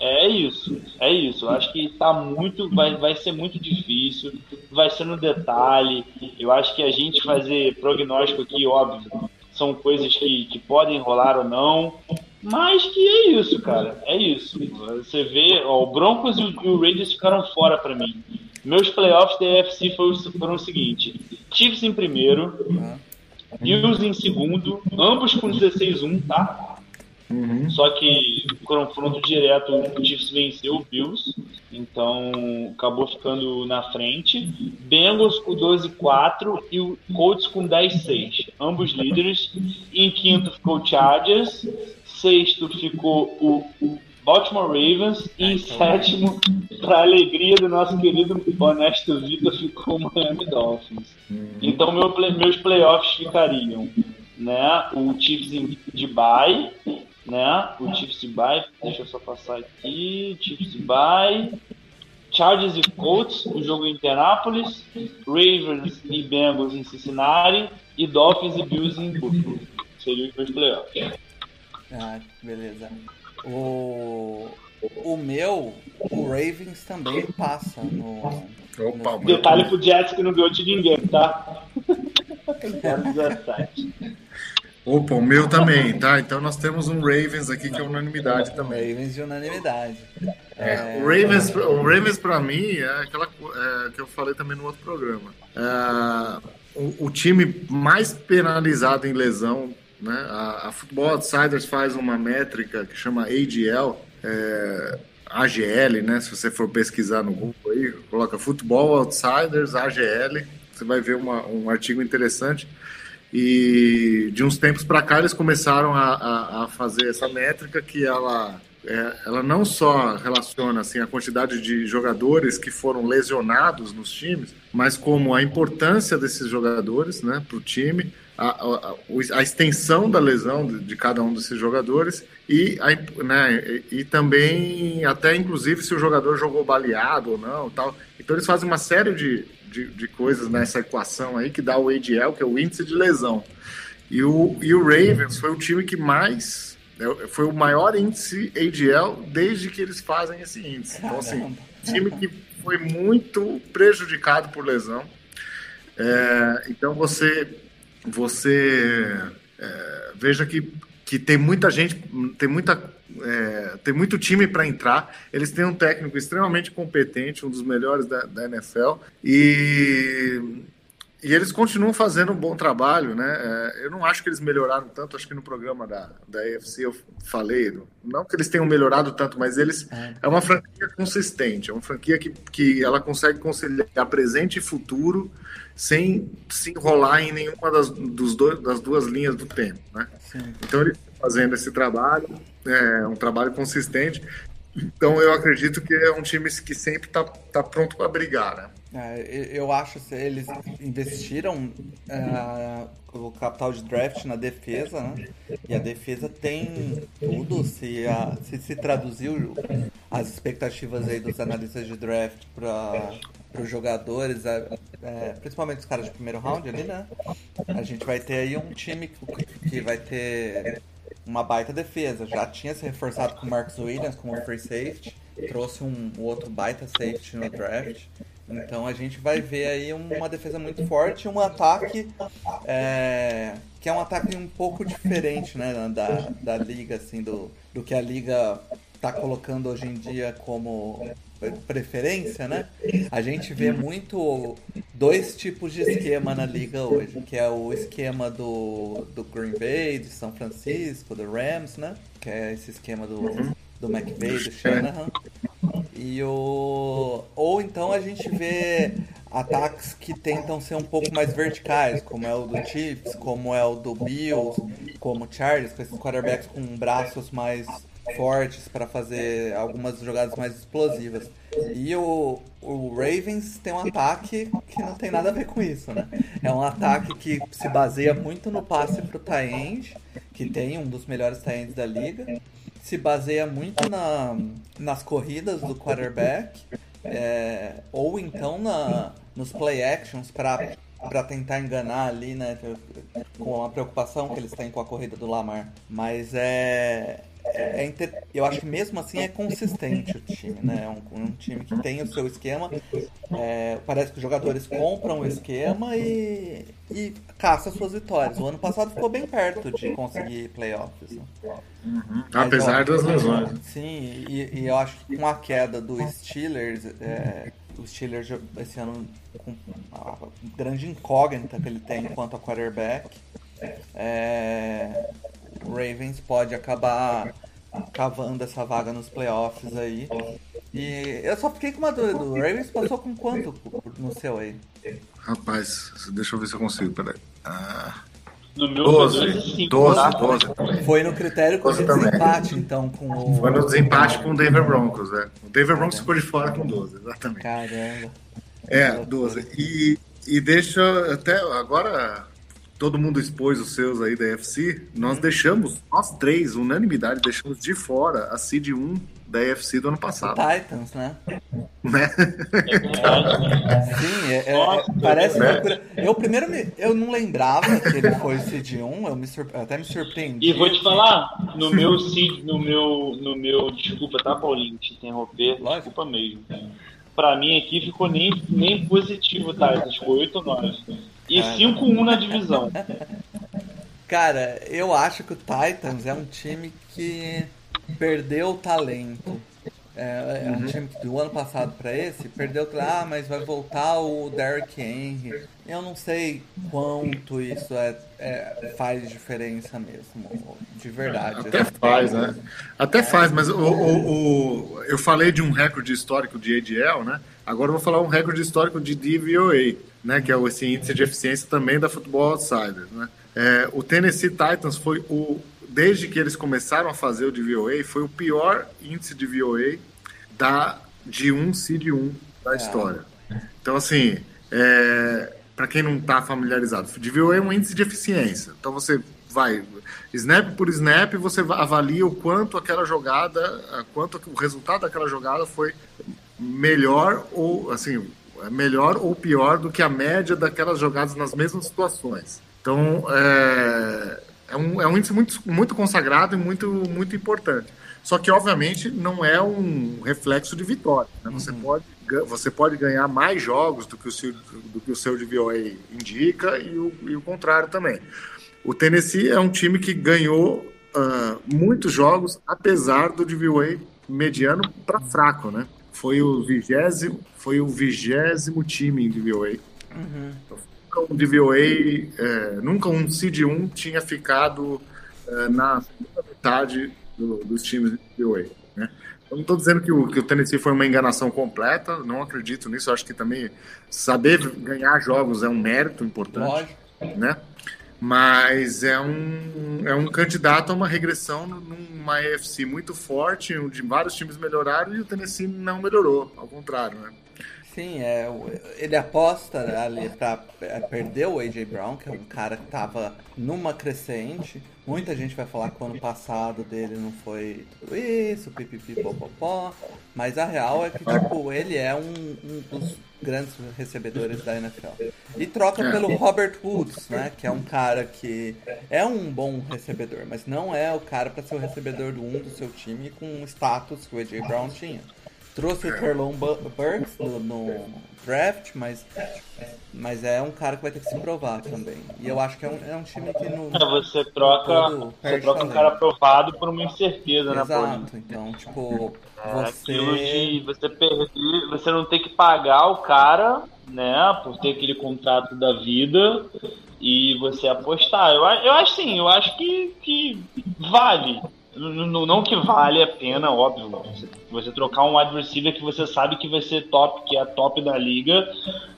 é isso. É isso. Eu acho que tá muito. Vai, vai ser muito difícil. Vai ser no detalhe. Eu acho que a gente fazer prognóstico aqui, óbvio, são coisas que, que podem rolar ou não. Mas que é isso, cara. É isso. Você vê, ó, o Broncos e o, e o Raiders ficaram fora para mim. Meus playoffs da AFC foram, foram o seguinte: Chiefs em primeiro, Bills em segundo, ambos com 16-1, tá? Uhum. Só que confronto direto, o Chiefs venceu o Bills, então acabou ficando na frente. Bengals com 12-4 e o Colts com 10-6, ambos líderes. Em quinto ficou o Chargers, sexto ficou o Baltimore Ravens e em sétimo, para alegria do nosso querido honesto Vitor, ficou o Miami Dolphins. Uhum. Então meu, meus playoffs ficariam né, o Chiefs de bye, né? O Chiefs e bye, deixa eu só passar aqui, Chiefs e bye, Chargers e Colts, o jogo em Indianapolis, Ravens e Bengals em Cincinnati e Dolphins e Bills em Buffalo. Seria os meus playoffs. Ah, beleza. O, o meu, o Ravens também passa no. Opa, no... Detalhe pro Jets que não ganhou de ninguém, tá? 17. Opa, o meu também, tá? Então nós temos um Ravens aqui que é unanimidade também. Ravens de unanimidade. É, o Ravens, o Ravens para mim é aquela é, que eu falei também no outro programa. É, o, o, time mais penalizado em lesão, né? A, a Football Outsiders faz uma métrica que chama AGL, é, AGL, né? Se você for pesquisar no Google aí, coloca Football Outsiders AGL, você vai ver uma, um artigo interessante e de uns tempos para cá eles começaram a, a, a, fazer essa métrica que ela, é, ela não só relaciona assim, a quantidade de jogadores que foram lesionados nos times, mas como a importância desses jogadores né, para o time, a, a, a, extensão da lesão de, de, cada um desses jogadores e, a, né, e, e, também até inclusive se o jogador jogou baleado ou não tal. Então eles fazem uma série de, de, de coisas nessa equação aí que dá o ADL, que é o índice de lesão. E o, e o Ravens foi o time que mais. É, foi o maior índice ADL desde que eles fazem esse índice. Então, assim, time que foi muito prejudicado por lesão. É, então, você, você é, veja que, que tem muita gente, tem muita é, tem muito time para entrar. Eles têm um técnico extremamente competente, um dos melhores da, da NFL. E, e eles continuam fazendo um bom trabalho, né? É, eu não acho que eles melhoraram tanto. Acho que no programa da, da AFC eu falei, não que eles tenham melhorado tanto, mas eles é, é uma franquia consistente. É uma franquia que, que ela consegue conciliar presente e futuro sem se enrolar em nenhuma das, dos dois, das duas linhas do tempo, né? Sim. Então eles estão fazendo esse trabalho é um trabalho consistente. Então eu acredito que é um time que sempre está tá pronto para brigar, né? É, eu acho que eles investiram é, o capital de draft na defesa, né? E a defesa tem tudo. Se, se se traduziu as expectativas aí dos analistas de draft para os jogadores, é, principalmente os caras de primeiro round ali, né? A gente vai ter aí um time que, que vai ter uma baita defesa. Já tinha se reforçado com o Marcus Williams como free safety, trouxe um outro baita safety no draft. Então a gente vai ver aí uma defesa muito forte, um ataque é, que é um ataque um pouco diferente, né, da, da liga assim do, do que a liga está colocando hoje em dia como preferência, né? A gente vê muito dois tipos de esquema na liga hoje, que é o esquema do, do Green Bay, de São Francisco, do Rams, né? Que é esse esquema do, do McVay, do Shanahan. E o... Ou então a gente vê ataques que tentam ser um pouco mais verticais, como é o do Chiefs, como é o do Bills, como o Chargers, com esses quarterbacks com braços mais fortes para fazer algumas jogadas mais explosivas. E o, o Ravens tem um ataque que não tem nada a ver com isso, né? É um ataque que se baseia muito no passe pro Tyend, que tem um dos melhores Tyends da liga. Se baseia muito na, nas corridas do quarterback, é, ou então na, nos play actions para para tentar enganar ali, né? Com a preocupação que eles têm com a corrida do Lamar. Mas é. É, é. Eu acho que mesmo assim é consistente o time, né? É um, um time que tem o seu esquema. É, parece que os jogadores compram o esquema e, e caça suas vitórias. O ano passado ficou bem perto de conseguir playoffs. Né? Uhum. Apesar das lesões. Sim, e, e, eu acho que com a queda do Steelers. É, os Steelers esse ano com a grande incógnita que ele tem quanto a quarterback, é, o Ravens pode acabar cavando essa vaga nos playoffs aí. E eu só fiquei com uma dúvida, o Ravens passou com quanto no seu aí? Rapaz, deixa eu ver se eu consigo, peraí. Ah... No meu 12, 12, 12, tá? 12. Foi no critério com 12 também. desempate, então, com o. Foi no desempate com o Denver Broncos, né? O Denver Broncos ficou de fora com 12, exatamente. Caramba. É, 12. E, e deixa até agora todo mundo expôs os seus aí da UFC. Nós deixamos, nós três, unanimidade, deixamos de fora a Seed 1 da UFC do ano passado. Titans, né? Né? É verdade, né? Sim, é, é- Nossa, parece né? loucura. Eu primeiro me- eu não lembrava que ele foi seed 1, eu me sur- eu até me surpreendi. E vou te falar, no meu seed, no meu, no meu, desculpa, tá, Paulinho, te interromper, Lógico. desculpa mesmo. Pra mim aqui ficou nem, nem positivo, tá? Ficou 8 ou 9. E Ah. 5-1 na divisão. Cara, eu acho que o Titans é um time que perdeu o talento. É, é um time que do ano passado pra esse perdeu. Ah, mas vai voltar o Derrick Henry. Eu não sei quanto isso é, é- faz diferença mesmo, de verdade. Até faz, né? Até faz, mas o, o- o- eu falei de um recorde histórico de ADL, né? Agora eu vou falar um recorde histórico de DVOA, né? Que é esse índice de eficiência também da Football Outsiders, né? É, o Tennessee Titans foi o desde que eles começaram a fazer o DVOA, foi o pior índice de VOA da de 1 seed 1 da história. Então assim, para quem não está familiarizado, DVOA é um índice de eficiência. Então você vai snap por snap, você va- avalia o quanto aquela jogada, quanto o resultado daquela jogada foi melhor ou assim, é melhor ou pior do que a média daquelas jogadas nas mesmas situações. Então é, é um, é um índice muito, muito consagrado e muito, muito importante. Só que, obviamente, não é um reflexo de vitória. né? Você, pode, ga- você pode ganhar mais jogos do que o seu, do que o seu DVOA indica e o, e o contrário também. O Tennessee é um time que ganhou ah, muitos jogos, apesar do DVOA mediano para fraco, né? Foi o vigésimo, foi o vigésimo time em DVOA. Nunca um DVOA, é, nunca um seed 1 tinha ficado é, na segunda metade do- dos times de DVOA. Né? Eu não estou dizendo que o, que o Tennessee foi uma enganação completa, não acredito nisso. Acho que também saber ganhar jogos é um mérito importante Lógico. né? Mas é um, é um candidato a uma regressão numa AFC muito forte, onde vários times melhoraram e o Tennessee não melhorou, ao contrário, né? Sim, é, ele aposta ali pra é, perder o AJ Brown, que é um cara que tava numa crescente. Muita gente vai falar que o ano passado dele não foi tudo isso, pipipi, popopó. Mas a real é que, tipo, ele é um, um dos grandes recebedores da NFL. E troca É. pelo Robert Woods, né? Que é um cara que é um bom recebedor, mas não é o cara para ser o recebedor do um do seu time com o status que o AJ Brown tinha. Trouxe o Terlon Bu- Burks no, no draft, mas, mas é um cara que vai ter que se provar também. E eu acho que é um, é um time que não. É, Você troca, você troca um cara aprovado por uma incerteza, né, Paulinho? Exato, então, tipo, É aquilo você. de você perder, você não ter que pagar o cara, né, por ter aquele contrato da vida e você apostar. Eu, eu acho sim, eu acho que, que vale. N- n- Não que vale a pena, óbvio. Você, você trocar um wide receiver que você sabe que vai ser top, que é a top da liga,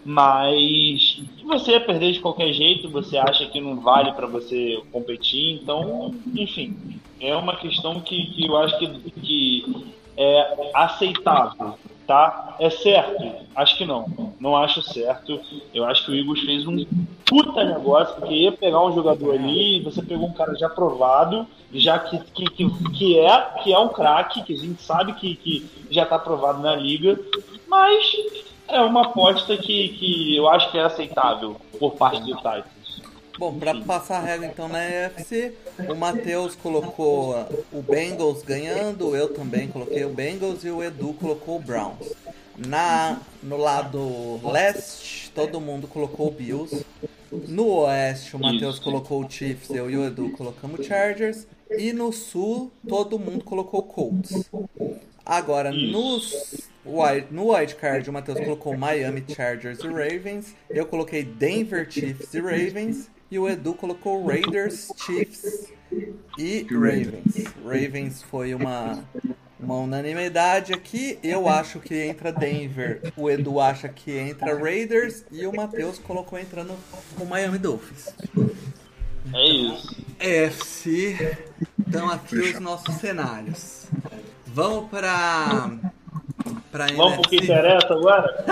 mas você ia perder de qualquer jeito, você acha que não vale para você competir, então, enfim, é uma questão que, que eu acho que, que é aceitável, tá? É certo? Acho que não. Não acho certo. Eu acho que o Eagles fez um puta negócio, porque ia pegar um jogador ali, você pegou um cara já provado, já que, que, que, que é, que é um craque, que a gente sabe que, que já tá aprovado na liga, mas É uma aposta que, que eu acho que é aceitável por parte do Titans. Bom, pra passar a regra então na EFC, o Matheus colocou o Bengals ganhando, eu também coloquei o Bengals e o Edu colocou o Browns. Na, no lado leste, todo mundo colocou o Bills. No oeste, o Matheus colocou o Chiefs, eu e o Edu colocamos o Chargers. E no sul, todo mundo colocou o Colts. Agora, nos Wild, no wildcard, o Matheus colocou Miami Chargers e Ravens. Eu coloquei Denver Chiefs e Ravens. E o Edu colocou Raiders, Chiefs e Ravens. Ravens foi uma, uma unanimidade aqui. Eu acho que entra Denver. O Edu acha que entra Raiders. E o Matheus colocou entrando o Miami Dolphins. É isso. EFC. Então aqui os nossos cenários. Vamos para para Vamos pro que interessa agora?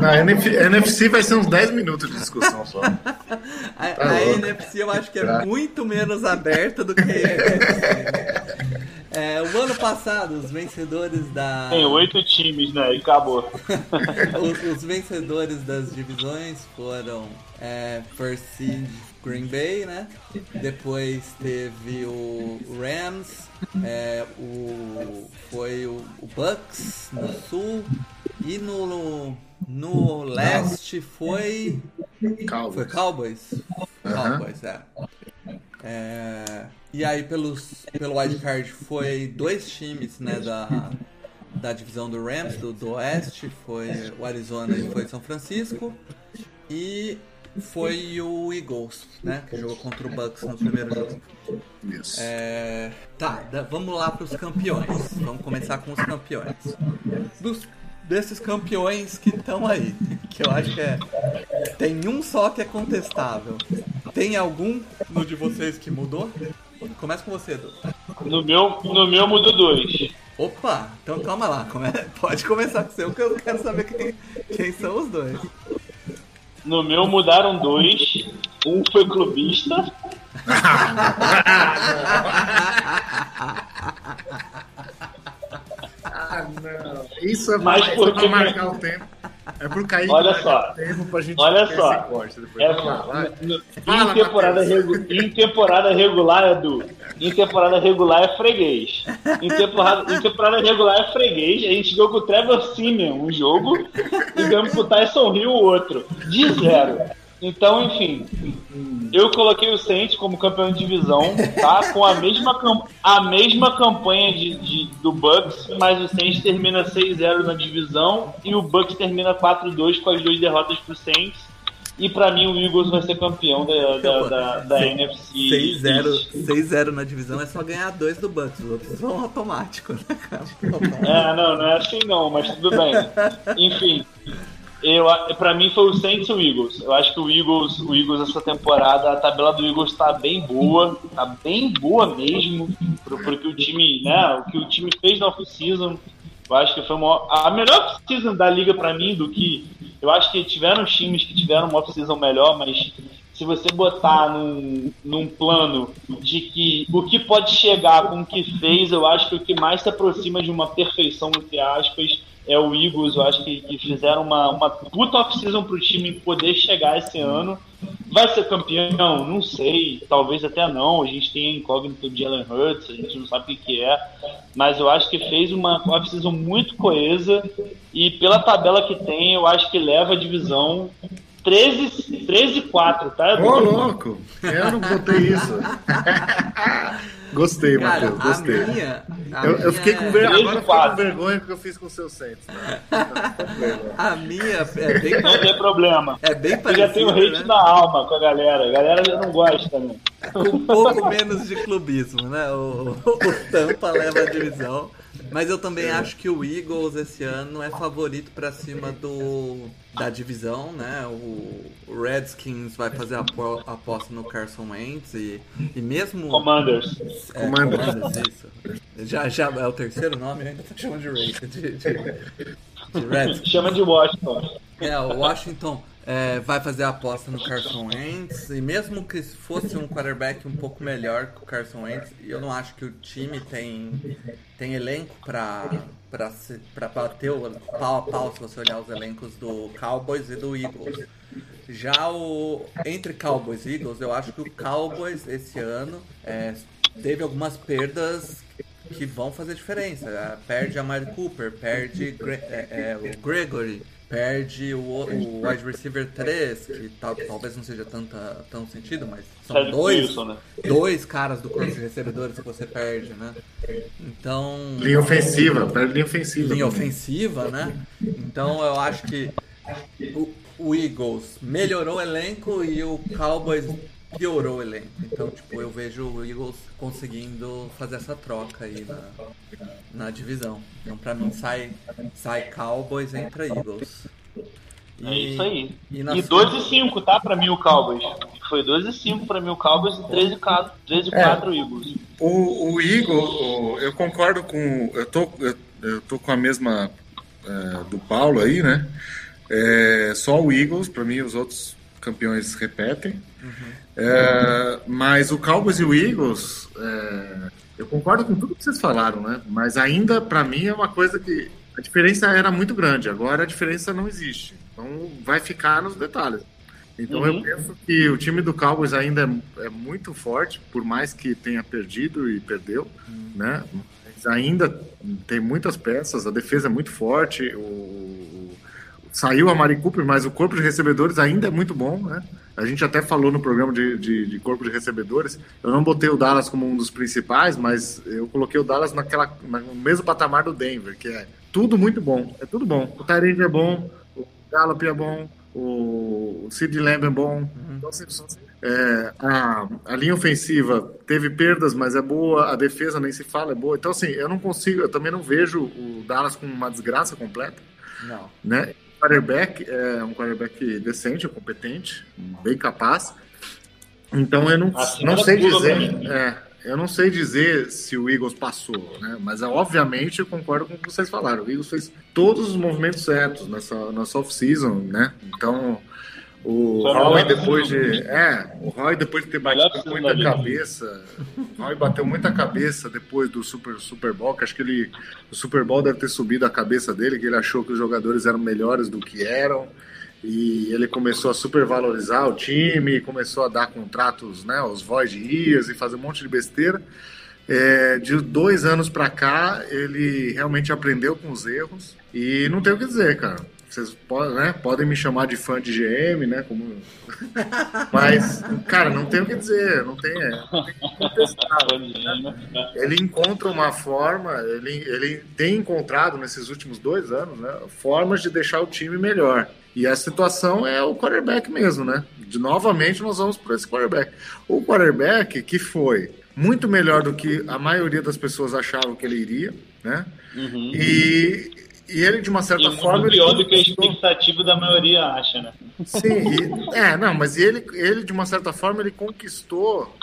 Na NFC, NFC vai ser uns 10 minutos de discussão só. A, Tá a. NFC eu acho que é Tá. muito menos aberta do que a NFC. É, o ano passado, os vencedores da. Tem oito times, né? E acabou. os, os vencedores das divisões foram é, First Seed Green Bay, né? Depois teve o Rams, é, o, foi o, o Bucks no sul e no, no leste foi. Foi Calma. Cowboys? Cowboys, é. É, E aí pelos, pelo wildcard foi dois times né, da, da divisão do Rams, do, do Oeste, foi o Arizona e foi São Francisco. E foi o Eagles, né? Que jogou contra o Bucks no primeiro jogo. Isso. É, Tá, da- vamos lá para os campeões. Vamos começar com os campeões. Dos, desses campeões que estão aí, que eu acho que é. Tem um só que é contestável. Tem algum no de vocês que mudou? Começa com você, Edu. No meu, no meu mudou dois. Opa, então calma lá. come- Pode começar com o seu, que eu quero saber quem, quem são os dois. No meu mudaram dois. Um foi clubista. Ah, não. Isso é por isso é pra que- marcar o tempo. É pro cair Olha só. tempo pra gente Olha só. esse corte depois. É, Vamos lá, vai. no- Fala, em, temporada regu- em temporada regular, Edu. Em temporada regular é freguês. Em temporada, em temporada regular é freguês. A gente jogou com o Trevor Simeon um jogo e ganhamos pro Tyson Hill o outro. De zero. Então, enfim. Eu coloquei o Saints como campeão de divisão, tá? Com a mesma, cam- a mesma campanha de, de- do Bucks, mas o Saints termina 6-0 na divisão e o Bucks termina 4-2 com as duas derrotas pro Saints. E pra mim o Eagles vai ser campeão da, da, da, da Sei- NFC. 6-0 East. 6-0 na divisão é só ganhar dois do Bucks, os outros vão automático, né, cara? É, não, não é assim não, mas tudo bem. Enfim, eu, pra mim foi o Saints e o Eagles. Eu acho que o Eagles, o Eagles essa temporada, a tabela do Eagles tá bem boa, tá bem boa mesmo, pro, pro que o time, né, o que o time fez na off-season. Eu acho que foi uma, a melhor off-season da liga pra mim do que eu acho que tiveram times que tiveram uma off-season melhor, mas se você botar num, num plano de que o que pode chegar com o que fez, eu acho que o que mais se aproxima de uma perfeição, entre aspas, é o Eagles. Eu acho que, que fizeram uma, uma puta off-season pro time poder chegar esse ano. Vai ser campeão? Não sei. Talvez até não. A gente tem a incógnita do Jalen Hurts, a gente não sabe o que, que é. Mas eu acho que fez uma off-season muito coesa. E pela tabela que tem, eu acho que leva a divisão 13 13-4, tá? Edu? Ô, louco! Eu não botei isso. Gostei, Cara, Matheus, a gostei. minha. a Eu, eu minha fiquei com é- ver... 13 agora eu fiquei com vergonha do que eu fiz com o seu Saints. Né? A minha é bem, Não tem problema. é bem Eu já parecida, tenho hate né? na alma com a galera. A galera já não gosta também. com um pouco menos de clubismo, né? O, o Tampa leva a divisão. Mas eu também acho que o Eagles esse ano é favorito pra cima do da divisão, né? O Redskins vai fazer a apo- aposta no Carson Wentz e, e mesmo Commanders. é, Commanders. Commanders, isso. Já, já é o terceiro nome, eu ainda tô chamando de Red, de, de, de Redskins. Chama de Washington. É, o Washington. É, vai fazer a aposta no Carson Wentz. E mesmo que fosse um quarterback um pouco melhor que o Carson Wentz, eu não acho que o time tem, tem elenco para bater o pau a pau se você olhar os elencos do Cowboys e do Eagles. Já o entre Cowboys e Eagles, eu acho que o Cowboys esse ano é, teve algumas perdas que vão fazer diferença. É, perde a Mary Cooper, perde é, é, o Gregory, perde o, o wide receiver 3, que tal, talvez não seja tanta, tão sentido, mas são dois, Wilson, né? dois caras do corpo de recebedores que você perde, né? Então. Linha ofensiva, perde linha ofensiva. Linha também. ofensiva, né? Então eu acho que o, o Eagles melhorou o elenco e o Cowboys piorou o elenco. Então, tipo, eu vejo o Eagles conseguindo fazer essa troca aí na, na divisão. Então, pra mim, sai, sai Cowboys, entra Eagles. E, é isso aí. E, e 2 e 5, tá? Pra mim o Cowboys. Foi 2 e 5 pra mim o Cowboys e 3 e 4, 3 e 4 é, Eagles. O, o Eagles, eu concordo com. Eu tô, eu, eu tô com a mesma é, do Paulo aí, né? É, só o Eagles, pra mim, os outros campeões repetem. Uhum. É, mas o Cowboys e o Eagles, é, eu concordo com tudo que vocês falaram, né? Mas ainda, para mim, é uma coisa que a diferença era muito grande. Agora a diferença não existe. Então vai ficar nos detalhes. Então uhum. eu penso que o time do Cowboys ainda é, é, muito forte, por mais que tenha perdido e perdeu, uhum. né? Mas ainda tem muitas peças, a defesa é muito forte, o, saiu a Mari Cooper, mas o corpo de recebedores ainda é muito bom, né? A gente até falou no programa de, de, de, corpo de recebedores. Eu não botei o Dallas como um dos principais, mas eu coloquei o Dallas naquela, no mesmo patamar do Denver, que é tudo muito bom. É tudo bom. O Tyrande é bom, o Gallup é bom, o Sid Lamb é bom. Uhum. Então, assim, é, a, a linha ofensiva teve perdas, mas é boa. A defesa nem se fala, é boa. Então, assim, eu não consigo, eu também não vejo o Dallas com uma desgraça completa. Não. Né? Quarterback, é um quarterback decente, competente, bem capaz. Então eu não, não sei dizer. É, eu não sei dizer se o Eagles passou, né? Mas obviamente eu concordo com o que vocês falaram. O Eagles fez todos os movimentos certos nessa, nessa off-season, né? Então o Roy depois de. É, o Roy depois de ter batido muita cabeça. O Roy bateu muita cabeça depois do Super, Super Bowl, que acho que ele. O Super Bowl deve ter subido a cabeça dele, que ele achou que os jogadores eram melhores do que eram. E ele começou a supervalorizar o time, começou a dar contratos, né? Os void years e fazer um monte de besteira. É, de dois anos para cá, ele realmente aprendeu com os erros. E não tem o que dizer, cara vocês podem, né, podem me chamar de fã de GM, né? Como... Mas, cara, não tem o que dizer, não tem. É, não tem né? Ele encontra uma forma, ele, ele tem encontrado nesses últimos dois anos, né? Formas de deixar o time melhor. E a situação é o quarterback mesmo, né? De novamente nós vamos para esse quarterback. O quarterback que foi muito melhor do que a maioria das pessoas achavam que ele iria, né? Uhum. E e ele, de uma certa e forma. pior do que a expectativa da maioria acha, né? Sim, e, é, não, mas ele, ele, de uma certa forma, ele conquistou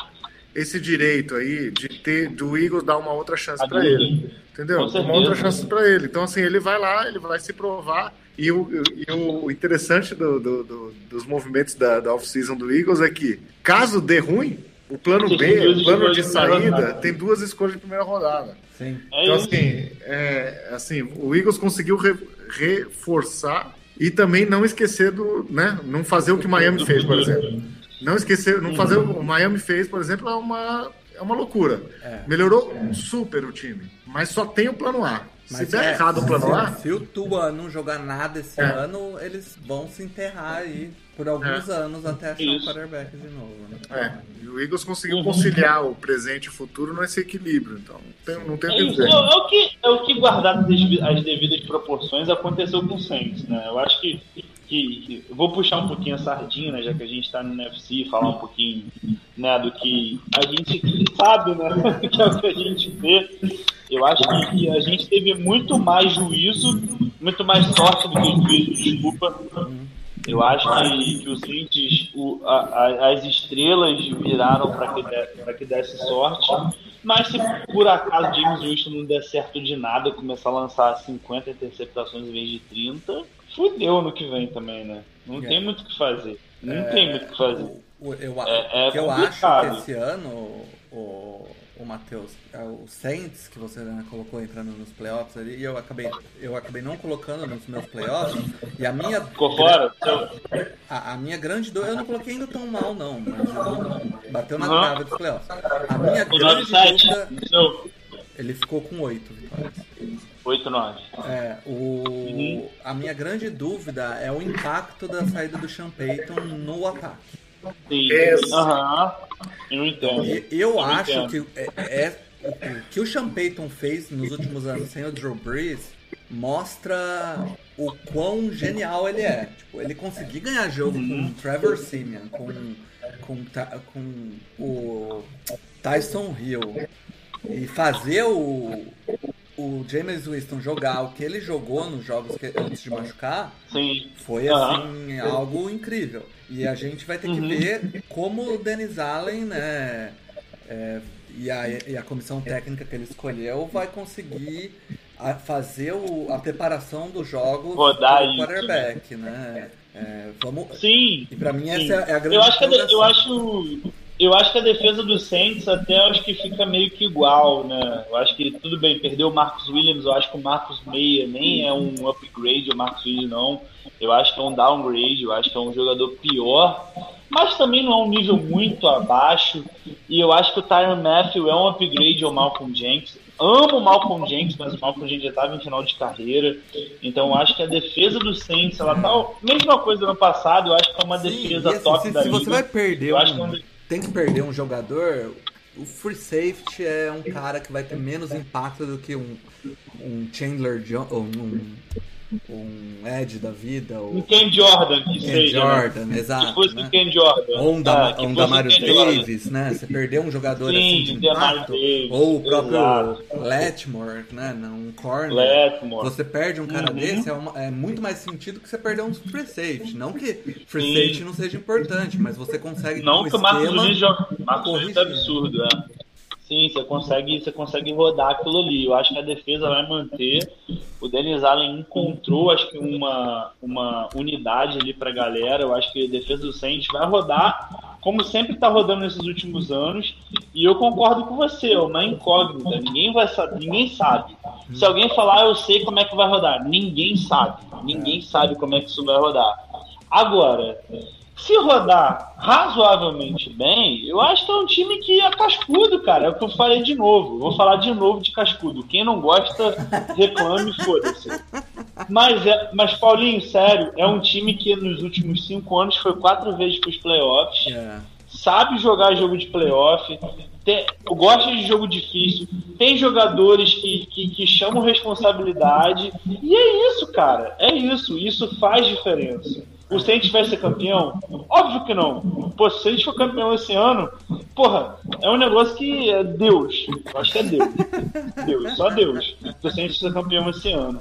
esse direito aí de ter do Eagles dar uma outra chance para ele. Entendeu? Uma outra chance para ele. Então, assim, ele vai lá, ele vai se provar. E o, e o interessante do, do, do, dos movimentos da, da off-season do Eagles é que, caso dê ruim, o plano B, o plano de saída, tem duas escolhas de primeira rodada. Sim. É então, assim, é, assim, o Eagles conseguiu re, reforçar e também não esquecer do, né, não fazer o que Miami fez, por exemplo. Não esquecer, não fazer o que o Miami fez, por exemplo, é uma, é uma loucura. É. Melhorou super o time, mas só tem o plano A. Mas se der é, errado o plano A. Se o Tua não jogar nada esse é. ano, eles vão se enterrar aí por alguns é. anos até achar Isso. o quarterback de novo. Né? É. E o Eagles conseguiu uhum. conciliar o presente e o futuro nesse equilíbrio. Então tem, não tem o que dizer. É, é, o que, é o que, guardado as devidas proporções, aconteceu com o Saints. Né? Eu acho que que, vou puxar um pouquinho a sardinha, né, já que a gente está no NFC, falar um pouquinho né, do que a gente sabe, né, que é o que a gente vê. Eu acho que a gente teve muito mais juízo, muito mais sorte do que juízo, desculpa. Eu acho que, que os Saints, o, a, a, as estrelas viraram para que, de, que desse sorte. Mas se por acaso James Winston não der certo de nada, começar a lançar 50 interceptações em vez de 30, fudeu no que vem também, né? Não É. tem muito o que fazer. Não tem muito o que fazer. O- eu, É- é eu acho que esse ano, o, o Matheus, é o Saints, que você né, colocou entrando nos playoffs ali, e eu acabei, eu acabei não colocando nos meus playoffs, e a minha. Ficou fora? A, a minha grande dúvida, eu não coloquei ainda tão mal, não, mas eu- bateu na Uhum. trave dos playoffs. A minha O grande 9-7, dúvida, ele ficou com oito vitórias. 8-9. É, o, a minha grande dúvida é o impacto da saída do Sean Payton no ataque. Sim. Aham. Eu entendo. E eu Eu acho entendo. que é, é- o que o Sean Payton fez nos últimos anos sem o Drew Brees mostra o quão genial ele é. Tipo, ele conseguir ganhar jogo com o Trevor Simeon, com, com, com o Tyson Hill e fazer o, o James Winston jogar o que ele jogou nos jogos que- antes de machucar Sim. foi assim algo incrível. E a gente vai ter que Uhum. ver como o Dennis Allen, né, é, e, a, e a comissão técnica que ele escolheu vai conseguir a- fazer o- a preparação dos jogos Rodar do isso, quarterback, né? É, vamos, Sim. e pra mim Sim. essa é a grande Eu acho que eu acho eu acho que a defesa do Saints até acho que fica meio que igual, né? Eu acho que tudo bem, perdeu o Marcus Williams, eu acho que o Marcus Meia nem é um upgrade, o Marcus Williams não. Eu acho que é um downgrade, eu acho que é um jogador pior, mas também não é um nível muito abaixo. E eu acho que o Tyron Matthew é um upgrade ao Malcolm Jenkins. Amo o Malcolm Jenkins, mas o Malcolm Jenkins já estava em final de carreira. Então eu acho que a defesa do Saints, ela tá. Mesma coisa do ano passado, eu acho que é uma Sim, defesa e assim, top se, da se você liga. vai perder Eu um, acho que é um- tem que perder um jogador, o free safety é um cara que vai ter menos impacto do que um, um Chandler Jones, um, um Ed da vida, Um ou Ken Jordan, que Ken seja. Jordan, né? exato. Se fosse né? Ken Jordan. Ou um, da, que um Damario Jordan. Davis, né? Você perdeu um jogador Sim, assim de impacto, ou o próprio exato. Letmore, né? Um corner. Letmore. Você perde um cara Uhum. desse, é, uma- é muito mais sentido que você perder um free safety. Não que free Sim. safety não seja importante, mas você consegue Não que o Marcos Nunes joga. Marcos Nunes é absurdo, é. Sim, você consegue, você consegue rodar aquilo ali. Eu acho que a defesa vai manter. O Denis Allen encontrou, acho que uma, uma unidade ali pra galera. Eu acho que a defesa do Saints vai rodar, como sempre tá rodando nesses últimos anos. E eu concordo com você, é uma incógnita. Ninguém vai ninguém sabe. Se alguém falar, "Ah, eu sei como é que vai rodar, ninguém sabe. Ninguém sabe como é que isso vai rodar. Agora, se rodar razoavelmente bem, eu acho que é um time que é cascudo, cara. É o que eu falei de novo. Vou falar de novo de cascudo. Quem não gosta, reclame, foda-se. Mas, é, mas, Paulinho, sério, é um time que nos últimos cinco anos foi quatro vezes para os playoffs É. sabe jogar jogo de playoff, tem, gosta de jogo difícil, tem jogadores que, que, que chamam responsabilidade, e é isso, cara. É isso. Isso faz diferença. O Saints vai ser campeão? Óbvio que não. Pô, se o Saints for campeão esse ano, porra, é um negócio que é Deus. Eu acho que é Deus. Deus, só Deus. Se o Saints ser campeão esse ano.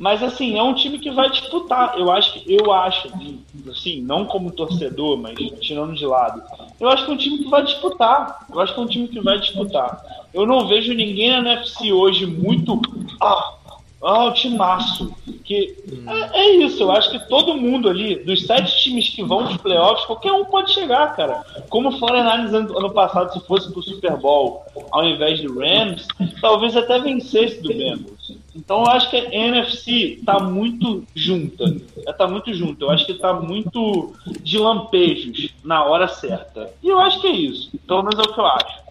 Mas assim, é um time que vai disputar. Eu acho que eu acho, assim, não como torcedor, mas tirando de lado. Eu acho que é um time que vai disputar. Eu acho que é um time que vai disputar. Eu não vejo ninguém na NFC hoje muito ah, ah, o timaço. Que é, é isso, eu acho que todo mundo ali, dos sete times que vão para os playoffs, qualquer um pode chegar, cara. Como o 49ers ano, passado, se fosse pro Super Bowl ao invés do Rams, talvez até vencesse do Bengals. Então eu acho que a NFC tá muito junta. Ela tá muito junta. Eu acho que tá muito de lampejos na hora certa. E eu acho que é isso. Pelo menos é o que eu acho.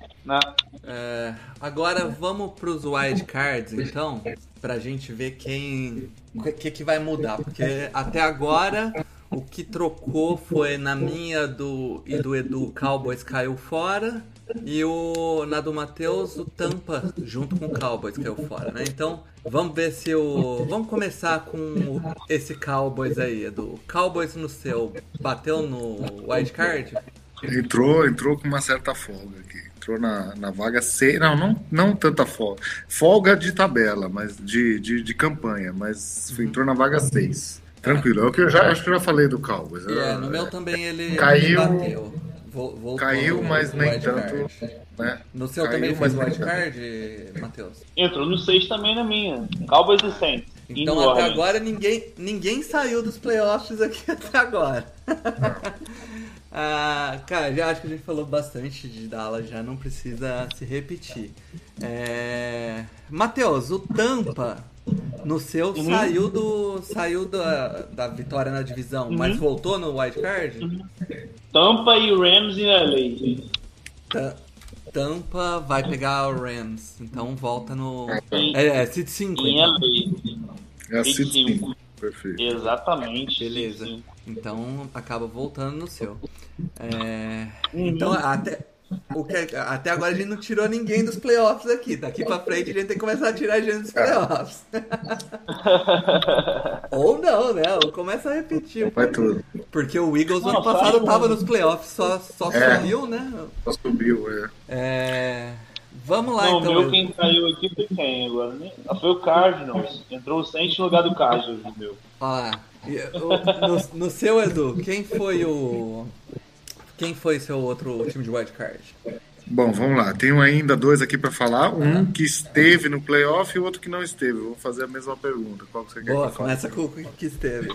É, agora vamos pros wild cards, então, pra gente ver quem. O que, que vai mudar. Porque até agora o que trocou foi na minha do e do Edu Cowboys caiu fora. E o na do Matheus, o Tampa, junto com o Cowboys, caiu fora, né? Então, vamos ver se o. Vamos começar com esse Cowboys aí, Edu. Cowboys no seu, bateu no wild card? Entrou, entrou com uma certa folga aqui. Entrou na, na vaga 6. Não, não, não tanta folga. Folga de tabela, mas de, de, de campanha, mas entrou na vaga 6. Tranquilo. É o que eu já acho que eu já falei do Cowboys. É, no meu também ele Caiu- bateu. Vol- voltou Caiu, no mas nem tanto. card. Né? No seu Caiu, também fez nem wild tanto. card, Matheus? Entrou no 6 também na minha. Cowboys e Saints. Então até agora ninguém, ninguém saiu dos playoffs aqui até agora. Ah, cara, já acho que a gente falou bastante de Dallas, já não precisa se repetir. É... Matheus, o Tampa no seu Uhum. saiu do saiu da, da vitória na divisão, mas Uhum. voltou no wild card? Tampa e Rams em LA. Ta- Tampa vai pegar o Rams, então volta no é, é City 5. em então. LA. É a Cid 25. 5. Perfeito. Exatamente. Beleza. Sim. Então acaba voltando no seu. É, Uhum. Então até, o que, até agora a gente não tirou ninguém dos playoffs aqui. Daqui pra frente a gente tem que começar a tirar gente dos playoffs. Ou não, né? Ou começa a repetir. Vai tudo. Porque o Eagles Não, ano passado tava nos playoffs, só, só É. subiu, né? Só subiu, é. É, Vamos lá Não, o então. meu quem caiu aqui foi quem agora? né? Ah, foi o Cardinals. Entrou o Saints no lugar do Cardinals, o meu. Olha lá. No, no seu, Edu, quem foi o. Quem foi seu outro time de wildcard? Bom, vamos lá. Tenho ainda dois aqui para falar. Um que esteve no playoff e o outro que não esteve. Vou fazer a mesma pergunta. Qual que você quer Boa, que eu fale? começa com o que esteve.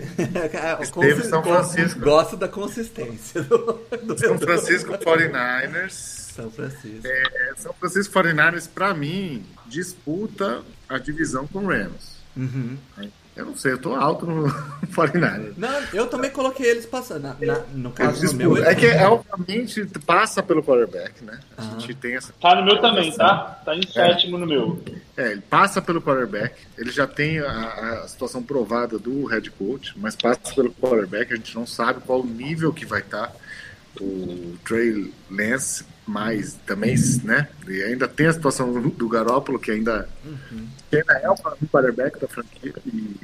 Esteve São Francisco. Gosto da consistência do, do São. Francisco 49ers. São Francisco. É, São Francisco 49ers, para mim, disputa a divisão com o Rams. Uhum. Eu não sei, eu tô alto no 49ers. Não, eu também coloquei eles passando. Na, na- no caso do meu, É que, é, obviamente, passa pelo quarterback, né? A Aham. gente tem essa Tá no meu também, tá? Tá em sétimo no meu. É, ele passa pelo quarterback, ele já tem a, a situação provada do head coach, mas passa pelo quarterback, a gente não sabe qual o nível que vai estar o Trey Lance, mas também, né, e ainda tem a situação do, Garópolo, que ainda, que ainda é o quarterback da franquia, e,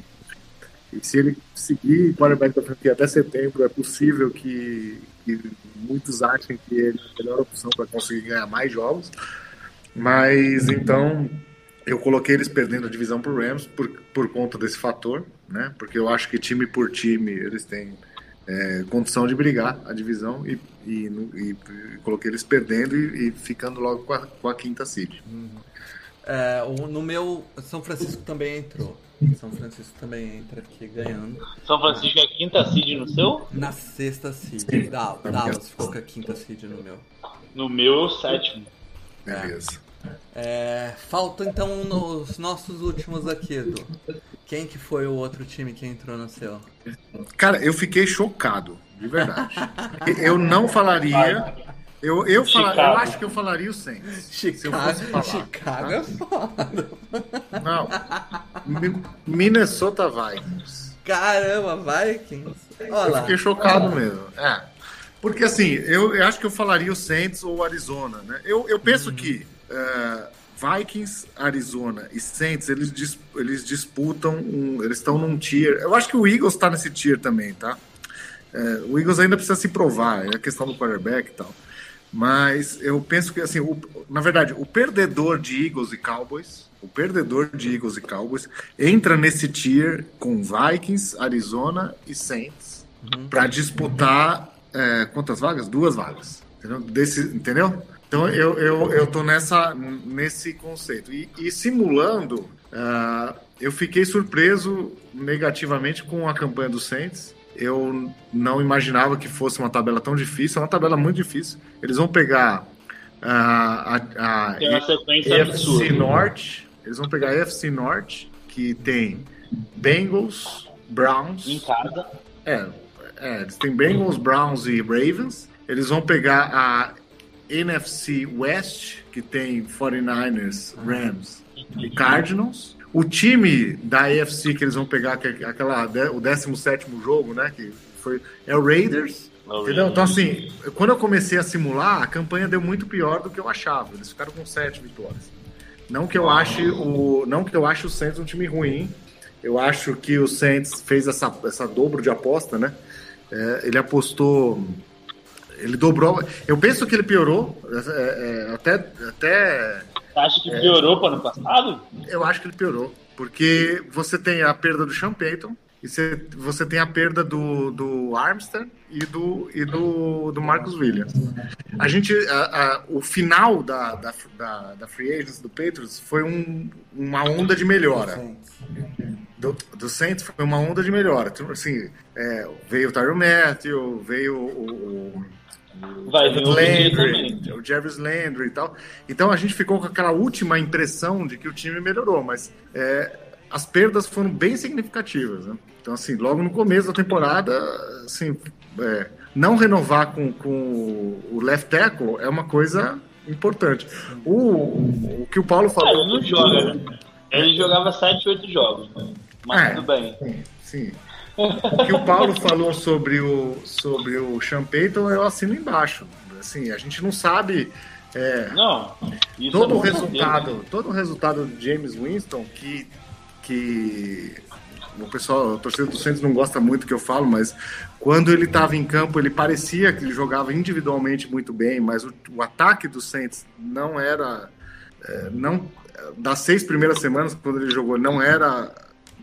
e se ele seguir quarterback da franquia até setembro, é possível que, que muitos achem que ele é a melhor opção para conseguir ganhar mais jogos, mas então eu coloquei eles perdendo a divisão pro Rams por, por conta desse fator, né? Porque eu acho que time por time eles têm é, condição de brigar a divisão e, e, e- e coloquei eles perdendo e, e ficando logo com a, com a quinta seed. é, o- no meu, São Francisco também entrou. São Francisco também entra aqui ganhando. São Francisco é a quinta seed no seu? Na sexta seed. Da- Dallas ficou com a quinta seed no meu. No meu é o sétimo. Beleza. É, falta então nos nossos últimos aqui, Edu. Quem que foi o outro time que entrou no seu? Cara, eu fiquei chocado, de verdade. eu não falaria. Eu, eu, fala- eu acho que eu falaria o Saints. se eu Chicago, fosse falar. Chicago é foda. Não. Mi- Minnesota Vikings. Caramba, Vikings. Olha Eu lá. fiquei chocado mesmo. É. Porque assim, eu, eu acho que eu falaria o Saints ou o Arizona, né? Eu, eu penso que eh, Vikings, Arizona e Saints, eles, dis- eles disputam, um, eles estão num tier. Eu acho que o Eagles está nesse tier também, tá? Eh, o Eagles ainda precisa se provar, é a questão do quarterback e tal. Mas eu penso que, assim, o- na verdade, o perdedor de Eagles e Cowboys, o perdedor de Eagles e Cowboys, entra nesse tier com Vikings, Arizona e Saints para disputar é, quantas vagas? Duas vagas. Entendeu? Desse, entendeu? Então eu, eu, eu tô nessa, nesse conceito. E, e simulando, ah, eu fiquei surpreso negativamente com a campanha do Saints. Eu não imaginava que fosse uma tabela tão difícil. É uma tabela muito difícil. Eles vão pegar ah, a, a, EFC absurda. Norte. Eles vão pegar a EFC Norte, que tem Bengals, Browns. Em casa. É, é, eles têm Bengals, Browns e Ravens. Eles vão pegar a NFC West, que tem 49ers, Rams e Cardinals. O time da AFC que eles vão pegar, que é aquela, o 17 jogo, né? Que foi, é o Raiders. Entendeu? Então, assim, quando eu comecei a simular, a campanha deu muito pior do que eu achava. Eles ficaram com sete vitórias. Não que eu ache o, não que eu ache o Saints um time ruim. Eu acho que o Saints fez essa, essa dobro de aposta, né? É, ele apostou, ele dobrou. Eu penso que ele piorou. é, é, até, até Acha que piorou para ano passado? eu acho que ele piorou. Porque você tem a perda do Sean Payton, e você, você tem a perda do, do Armstead e do, e do, do Marcus Williams. A gente, a- a- o final da, da, da, da Free Agents do Patriots foi um- uma onda de melhora. do, do Saints foi uma onda de melhora. Assim, é, veio o Tyron Matthew, veio o, o, Vai, o outro dia Landry, também. o Jarvis Landry e tal. Então a gente ficou com aquela última impressão de que o time melhorou, mas é, as perdas foram bem significativas. Né? Então, assim, logo no começo da temporada, assim, é, não renovar com, com o left tackle é uma coisa importante. O, o que o Paulo Ah, falou. ele não joga, né? Ele jogava 7, 8 jogos, né? Mas É. tudo bem. Sim, sim. O que o Paulo falou sobre o, sobre o Sean Payton, eu assino embaixo. Assim, a gente não sabe é, Não, todo é o resultado, todo o resultado de James Winston que que o pessoal, a torcida do Santos não gosta muito que eu falo, mas quando ele estava em campo, ele parecia que ele jogava individualmente muito bem, mas o, o ataque do Saints não era é, não das seis primeiras semanas quando ele jogou não era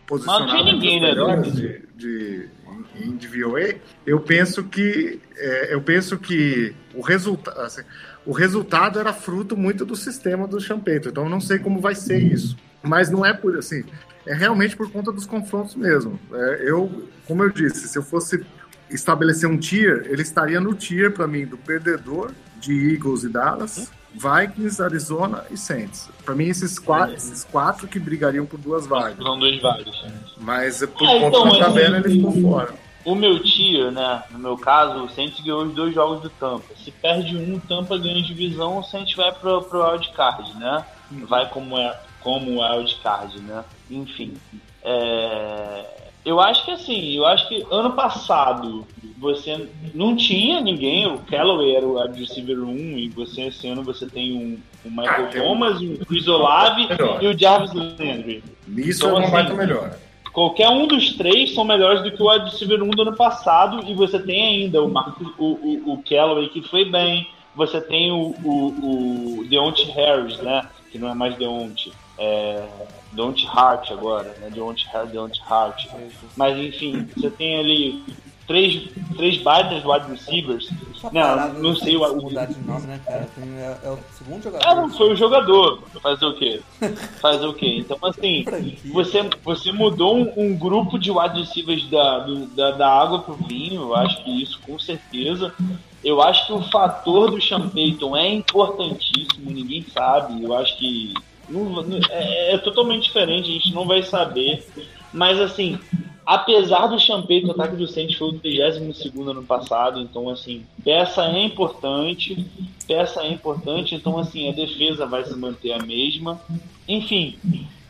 posicionado não ninguém, né, de, de, em DVOA. Eu penso que é, eu penso que o resultado assim, o resultado era fruto muito do sistema do Champeito. Então eu não sei como vai ser isso, mas não é por assim é realmente por conta dos confrontos mesmo. É, eu, como eu disse, se eu fosse estabelecer um tier, ele estaria no tier para mim do perdedor de Eagles e Dallas, Vikings, Arizona e Saints. Para mim esses quatro, esses quatro que brigariam por duas vagas. São dois vários. Mas por Ah, conta então, da tabela assim, ele ficou fora. O meu tier, né? No meu caso, o Saints ganhou os dois jogos do Tampa. Se perde um, o Tampa ganha divisão, o Saints vai pro, pro wildcard, né? Vai como é como wildcard, né? Enfim. é, Eu acho que assim, eu acho que ano passado você não tinha ninguém, o Callaway era o receiver 1 e você esse ano você tem um, o Michael Ah, tem um- Thomas, o Chris Olave e o Jarvis Landry. Isso Então, é uma assim, melhor. Qualquer um dos três são melhores do que o receiver 1 do ano passado e você tem ainda o Marcus, o, o, o Callaway que foi bem, você tem o, o, o Deontay Harris, né? Que não é mais Deontay, é Deontay Hart agora, né? Deontay Harris, Deontay Hart. Mas enfim, você tem ali três, três baitas wide receivers. Não, parada não sei o, mudar de nome, né, cara? É, é o segundo jogador. ah, não foi o jogador. Fazer o quê? Fazer o quê? Então, assim, você, você mudou um, um grupo de wide receivers da, do- da, da água pro vinho, eu acho que isso com certeza. Eu acho que o fator do Sean Payton é importantíssimo, ninguém sabe. Eu acho que não- não- é, é totalmente diferente, a gente não vai saber. Mas, assim, apesar do Payton, o ataque do Saints foi o 32 ano passado, então, assim, peça é importante, peça é importante, então, assim, a defesa vai se manter a mesma. Enfim,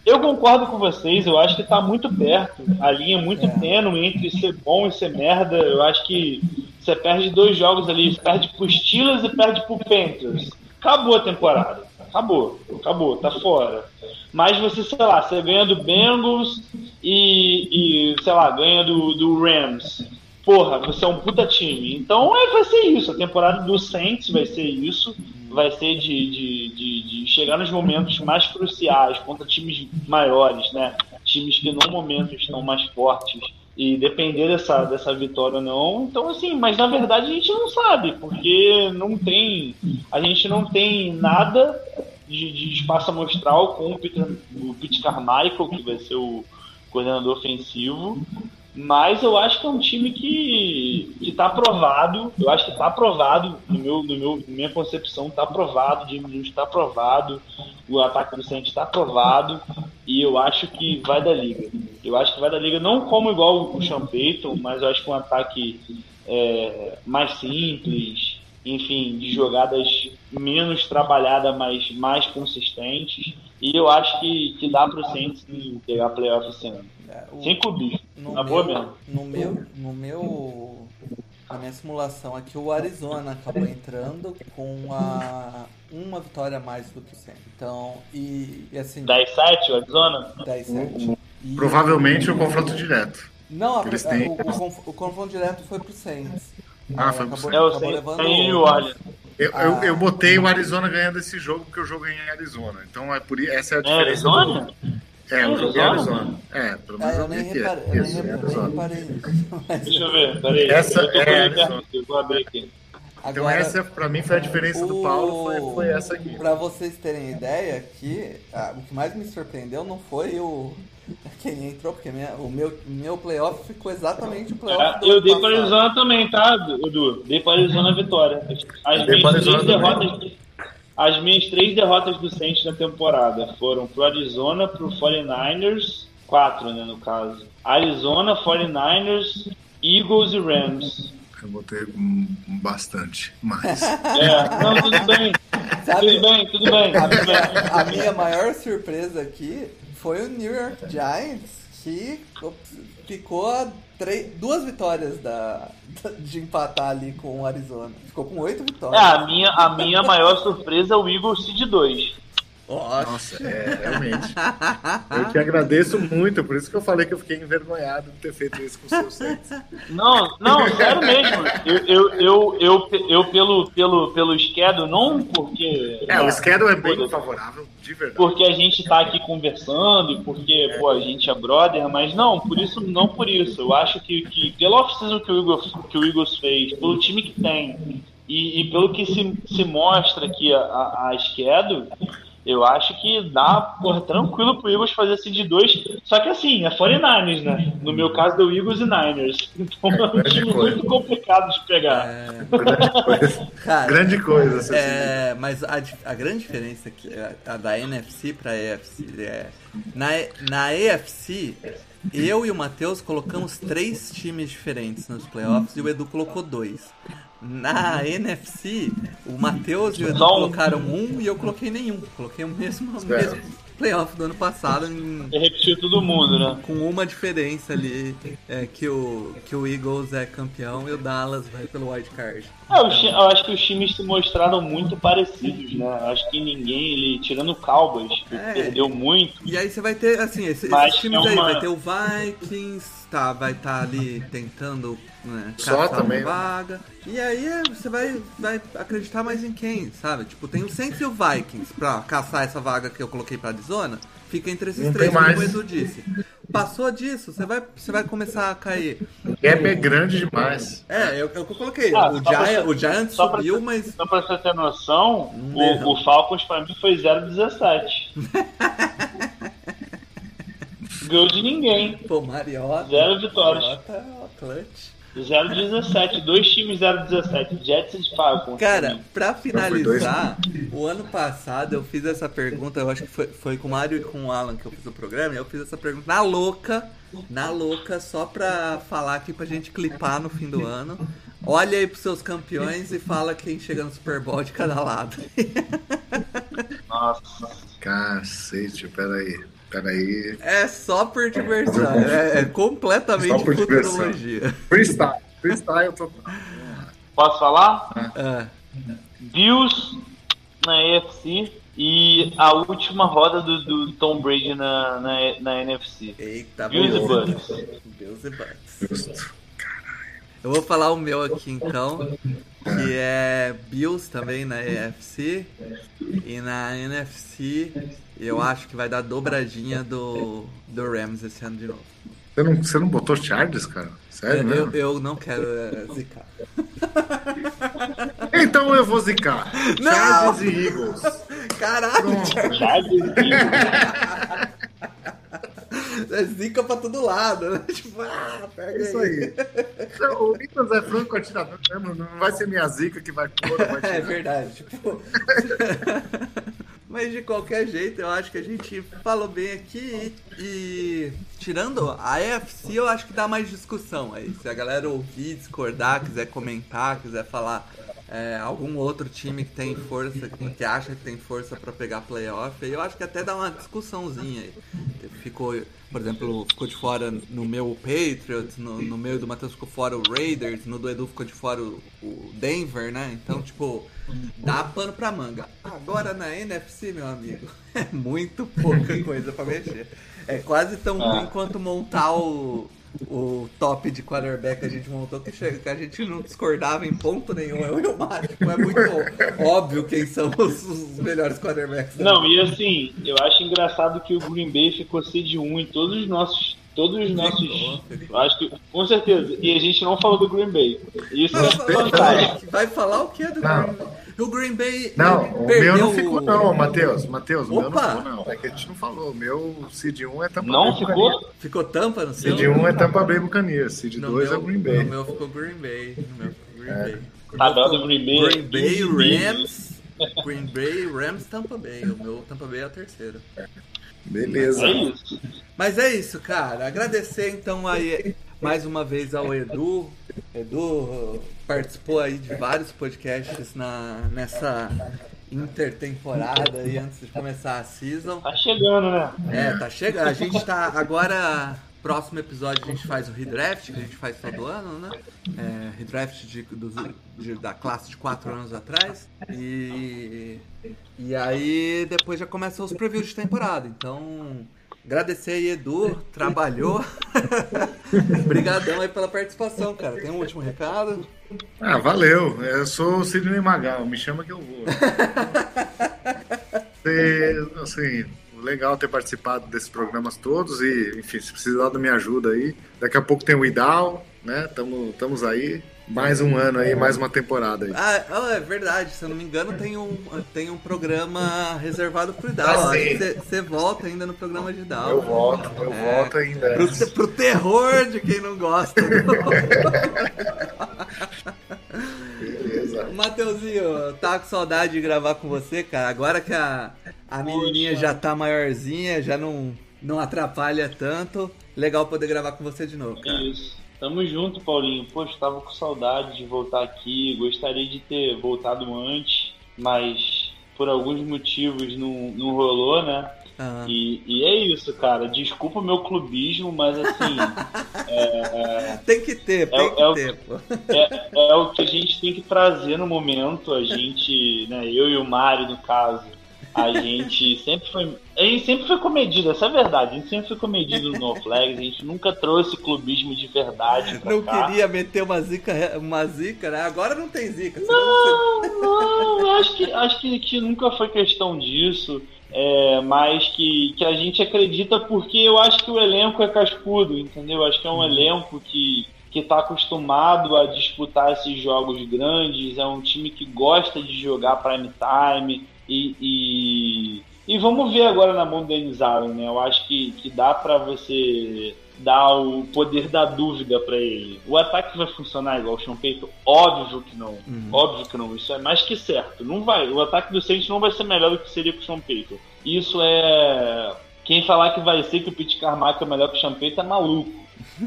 eu concordo com vocês, eu acho que tá muito perto, a linha é muito É. tênue entre ser bom e ser merda. Eu acho que você perde dois jogos ali, você perde pro Steelers e perde pro Panthers. Acabou a temporada. Acabou, acabou, tá fora. Mas você, sei lá, você ganha do Bengals e, e sei lá, ganha do, do Rams. Porra, você é um puta time. Então é, vai ser isso. A temporada do Saints vai ser isso. Vai ser de, de, de, de chegar nos momentos mais cruciais contra times maiores, né? Times que no momento estão mais fortes e depender dessa, dessa vitória não. Então, assim, mas na verdade a gente não sabe, porque não tem. A gente não tem nada de, de espaço amostral com o Peter, o Pete Carmichael, que vai ser o coordenador ofensivo. Mas eu acho que é um time que, que tá aprovado. Eu acho que tá aprovado, no meu, no meu, minha concepção, tá aprovado. O Jimmy Jones tá aprovado. O ataque do Santos tá aprovado. E eu acho que vai da liga. Eu acho que vai da liga, não como igual o Sean Payton, mas eu acho que um ataque é, mais simples, enfim, de jogadas menos trabalhadas, mas mais consistentes. E eu acho que, que dá pro Saints pegar playoff esse ano. É, o- Sem clubismo. no Na boa mesmo. No meu, no meu, na minha simulação aqui, o Arizona acabou entrando com a, uma vitória a mais do que o Saints. Então, e, e assim, 10-7, o Arizona? 10-7. E- Provavelmente o confronto direto. Não, a- Eles a- têm- o, o, o confronto direto foi pro Saints. Ah, foi pro acabou, Saints. É, o Saints levando tem o- o Orleans. Eu, Ah. eu, eu botei o Arizona ganhando esse jogo porque o jogo é em Arizona. Então é por essa é a É diferença. Arizona? do- É, o jogo é Arizona? É, pelo Ah, menos eu eu nem reparei, é. eu nem Isso, é reparei, nem. Mas- Deixa eu ver, peraí. Essa eu é Arizona. eu vou abrir aqui. Então Agora, essa pra mim foi a diferença do o- Paulo, foi, foi essa aqui. Pra vocês terem ideia, que ah, o que mais me surpreendeu não foi o quem entrou, porque minha- o meu, meu playoff ficou exatamente o playoff eu dei pra passado. Arizona também, tá, Edu? Dei pra Arizona a vitória. As minhas três Arizona derrotas. As minhas três derrotas do Saints na temporada foram pro Arizona, pro 49ers, quatro, né, no caso. Arizona, 49ers, Eagles e Rams. Eu botei bastante, mas... É, não, tudo bem. Sabe- Tudo bem, tudo bem, tudo bem. A minha maior surpresa aqui foi o New York Giants, que ficou a três, duas vitórias da, de empatar ali com o Arizona. Ficou com oito É, vitórias. a minha, a minha maior surpresa é o Eagles Seed 2. Nossa, é, realmente. Eu te agradeço muito, por isso que eu falei que eu fiquei envergonhado de ter feito isso com o seu Saints. Não, não, sério mesmo. Eu, eu, eu, eu, eu pelo, pelo, pelo schedule, não porque. É, o schedule é bem favorável, de verdade. Porque a gente tá aqui conversando e porque, pô, a gente é brother, mas não, por isso, não por isso. Eu acho que, que pelo off-season que o Eagles, que o Eagles fez, pelo time que tem e, e pelo que se, se mostra aqui a, a, a schedule, eu acho que dá, porra, tranquilo pro Eagles fazer esse de dois. Só que assim, é 49ers, né? No meu caso, deu Eagles e Niners. Então é um grande time coisa. muito complicado de pegar. É, Grande coisa. cara, Grande coisa, seu É, mas a, a grande diferença que a, a da NFC pra AFC é na, na AFC eu e o Matheus colocamos três times diferentes nos playoffs e o Edu colocou dois. Na NFC, o Matheus e o Edu colocaram um e eu coloquei nenhum. Coloquei o mesmo, o mesmo playoff do ano passado em- repetiu todo mundo, né? com uma diferença ali, é, que, o, que o Eagles é campeão e o Dallas vai pelo wild card. É, ti- eu acho que os times se mostraram muito parecidos, né? Acho que ninguém, ele, tirando o Cowboys, É. perdeu muito. E aí você vai ter, assim, esse- esses times é aí, uma- vai ter o Vikings, tá, vai estar ali tentando né, Só caçar também, uma né? vaga. E aí é, você vai, vai acreditar mais em quem, sabe? Tipo, tem o Saints e o Vikings pra caçar essa vaga que eu coloquei pra Arizona. Fica entre esses Não três, como o. Edu disse. Passou disso, você vai, você vai começar a cair. O gap é grande demais. É, é o é o que eu coloquei. Ah, o, pra Giant, o Giants só pra subiu, você- mas Só pra você ter noção, Não. o, o Falcons pra mim foi 0-17. Ganhou de ninguém. Pô, Mariota. Zero vitórias. Mariota, clutch. 0-17. Dois times 0-17. Jets e Falcons. Cara, pra dois. finalizar, o ano passado eu fiz essa pergunta, eu acho que foi, foi com o Mário e com o Alan que eu fiz o programa, e eu fiz essa pergunta na louca, na louca, só pra falar aqui pra gente clipar no fim do ano. Olha aí pros seus campeões e fala quem chega no Super Bowl de cada lado. Nossa. Cacete, peraí. Peraí. É só por diversão, é, é completamente Só por diversão. futurologia. Freestyle. Freestyle total. Posso falar? É. Bills na AFC e a última roda do, do Tom Brady na, na, na NFC. Eita, Bills e. Bucks. Bills e Bucks. Eu vou falar o meu aqui então, que é Bills também na EFC e na NFC eu acho que vai dar dobradinha do, do Rams esse ano de novo. Você não, você não botou Chargers, cara? Sério Eu, mesmo? eu não quero é, zicar. Então eu vou zicar. Não! Chargers e Eagles. Caralho. Chargers e- é zica pra todo lado, né? Tipo, ah, pega É isso aí. Não, o Nicolas é franco atirador mesmo. Não vai ser minha zica que vai pôr, É tirar. verdade, tipo. Mas de qualquer jeito, eu acho que a gente falou bem aqui e, e tirando a EFC, eu acho que dá mais discussão aí. Se a galera ouvir, discordar, quiser comentar, quiser falar é, algum outro time que tem força, que, acha que tem força pra pegar playoff, eu acho que até dá uma discussãozinha aí. Ficou, por exemplo, ficou de fora no meu o Patriots, no, no do Matheus ficou fora o Raiders, no do Edu ficou de fora o, o Denver, né? Então, tipo, dá pano pra manga. Agora na NFC, meu amigo, é muito pouca coisa pra mexer. É quase tão ruim quanto montar o, o top de quarterback que a gente montou, que, chega, que a gente não discordava em ponto nenhum. Eu e o é muito óbvio quem são os, os melhores quarterbacks. Não, e assim, eu acho engraçado que o Green Bay ficou seed 1 em todos os nossos Todos os nossos. Acho que, com certeza. E a gente não falou do Green Bay. Isso é fantástico. Vai falar o que é do Não. Green Bay? O Green Bay. Não, o perdeu meu não ficou, não, Matheus. Matheus, o meu não Opa! ficou, não. É que a gente não falou. O meu Seed 1 é Tampa Não Bay ficou? Buccaneers. Ficou tampa no seu? Seed 1 é Tampa Bay Buccaneers. No 2 é meu- o Green Bay. No meu ficou Green Bay. No meu ficou Green Bay. Tabela do Green Bay. Green Bay, 15 mil. Rams. Green Bay, Rams, Tampa Bay. O meu Tampa Bay é o terceiro. Beleza. É isso. Mas é isso, cara. Agradecer então aí mais uma vez ao Edu. Edu participou aí de vários podcasts na, nessa intertemporada aí antes de começar a season. Tá chegando, né? É, tá chegando. A gente tá agora. Próximo episódio a gente faz o redraft, que a gente faz todo ano, né? É, redraft de, dos- de- da classe de 4 anos atrás. E, e aí depois já começam os previews de temporada. Então, agradecer aí, Edu, trabalhou. Obrigadão aí pela participação, cara. Tem um último recado? Ah, valeu. Eu sou o Sidney Magal. Me chama que eu vou. E, assim, legal ter participado desses programas todos e, enfim, se precisar da minha ajuda aí. Daqui a pouco tem o Idal, né? Tamo, estamos aí. Mais um ano aí, mais uma temporada aí. Ah, ah, é verdade, se eu não me engano, tem um, tem um programa reservado pro Idal. Ah, você- você volta ainda no programa de Idal. Eu volto, eu É. volto ainda. Pro, pro terror de quem não gosta. Beleza. Mateuzinho, tá com saudade de gravar com você, cara. Agora que a, a menininha já tá maiorzinha, já não, não atrapalha tanto. Legal poder gravar com você de novo, cara. Isso. Tamo junto, Paulinho. Poxa, tava com saudade de voltar aqui. Gostaria de ter voltado antes, mas por alguns motivos não, não rolou, né? Ah, E, e é isso, cara. Desculpa o meu clubismo, mas assim, tem que ter, tem É o- que é o- ter, é, é o que a gente tem que trazer no momento. A gente, né, eu e o Mário, no caso, a gente sempre foi. A gente sempre foi comedido, essa é a verdade. A gente sempre foi comedido no No Flags, a gente nunca trouxe clubismo de verdade Não cá. queria meter uma zica, uma zica, né? Agora não tem zica. Não, não, eu acho que, acho que, que nunca foi questão disso. É, mas que, que a gente acredita porque eu acho que o elenco é cascudo, entendeu? Acho que é um elenco que, que tá acostumado a disputar esses jogos grandes, é um time que gosta de jogar prime time e, e, e vamos ver agora na mão do Denis Allen, né? Eu acho que, que dá pra você dar o poder da dúvida pra ele. O ataque vai funcionar igual o Sean Payton? Óbvio que não. Óbvio que não. Isso é mais que certo. Não vai. O ataque do Saints não vai ser melhor do que seria com o Sean Payton. Isso é. Quem falar que vai ser que o Pete Carmichael é melhor que o Sean Payton é maluco.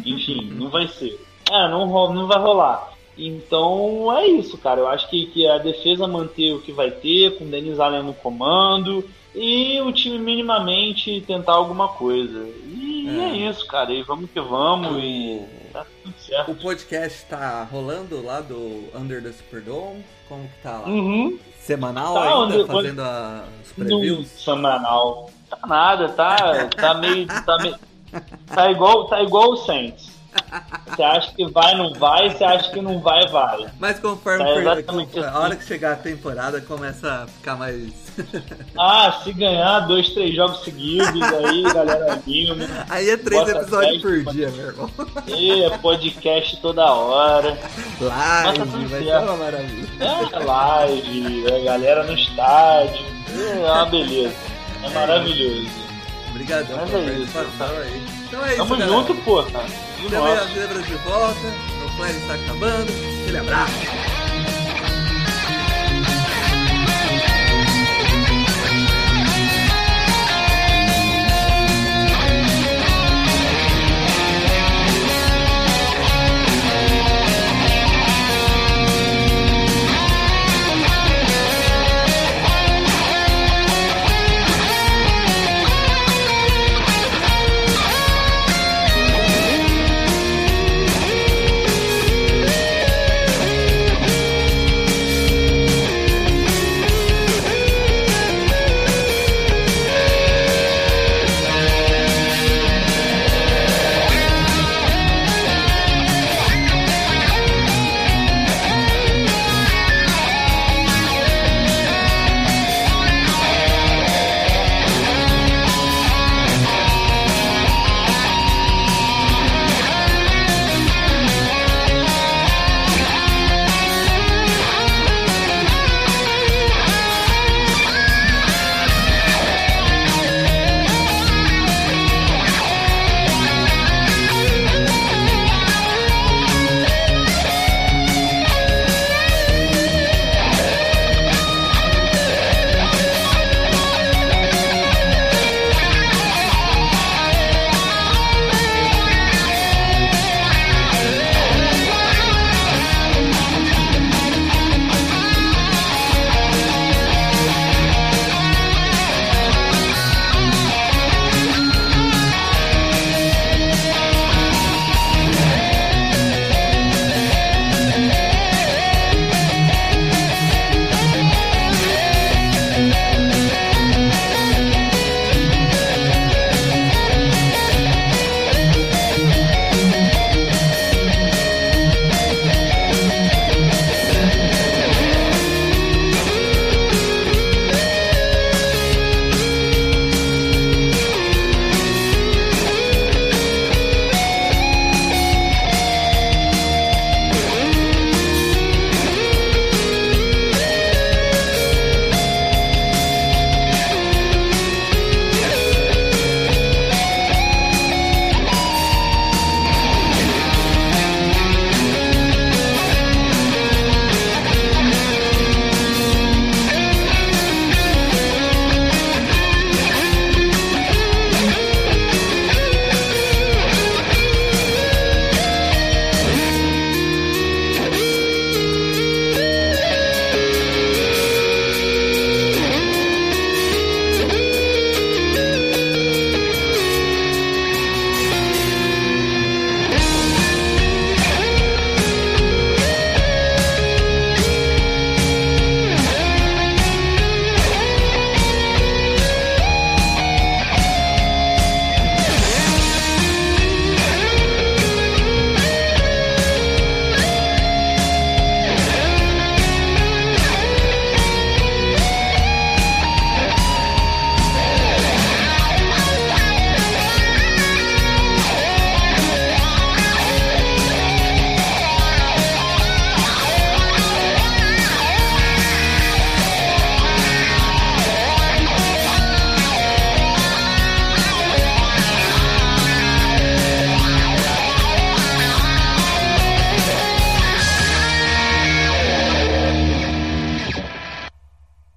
Enfim, não vai ser. É, não, não vai rolar. Então é isso, cara. Eu acho que, que a defesa manter o que vai ter, com o Denis Allen no comando, e o time minimamente tentar alguma coisa. E é, isso, cara. E vamos que vamos, e tá tudo certo. O podcast tá rolando lá do Under the Superdome? Como que tá lá? Uhum. Semanal Tá, ainda, Under- fazendo a- os previews? semanal. Tá nada, tá, tá meio. Tá, meio, tá, igual, tá igual o Saints. Você acha que vai, não vai, você acha que não vai, vai. Mas conforme É exatamente a assim. hora que chegar a temporada começa a ficar mais. Ah, se ganhar dois, três jogos seguidos aí, galera anima. Aí é três episódios por dia, meu irmão. E é podcast toda hora. Live, vai ser uma maravilha. É live, a galera no estádio. É uma beleza. É maravilhoso. Obrigadão Mas é isso, participação aí. Então é isso, Tamo junto. Tudo Também a Zebra de volta. O Flash está acabando. Aquele abraço.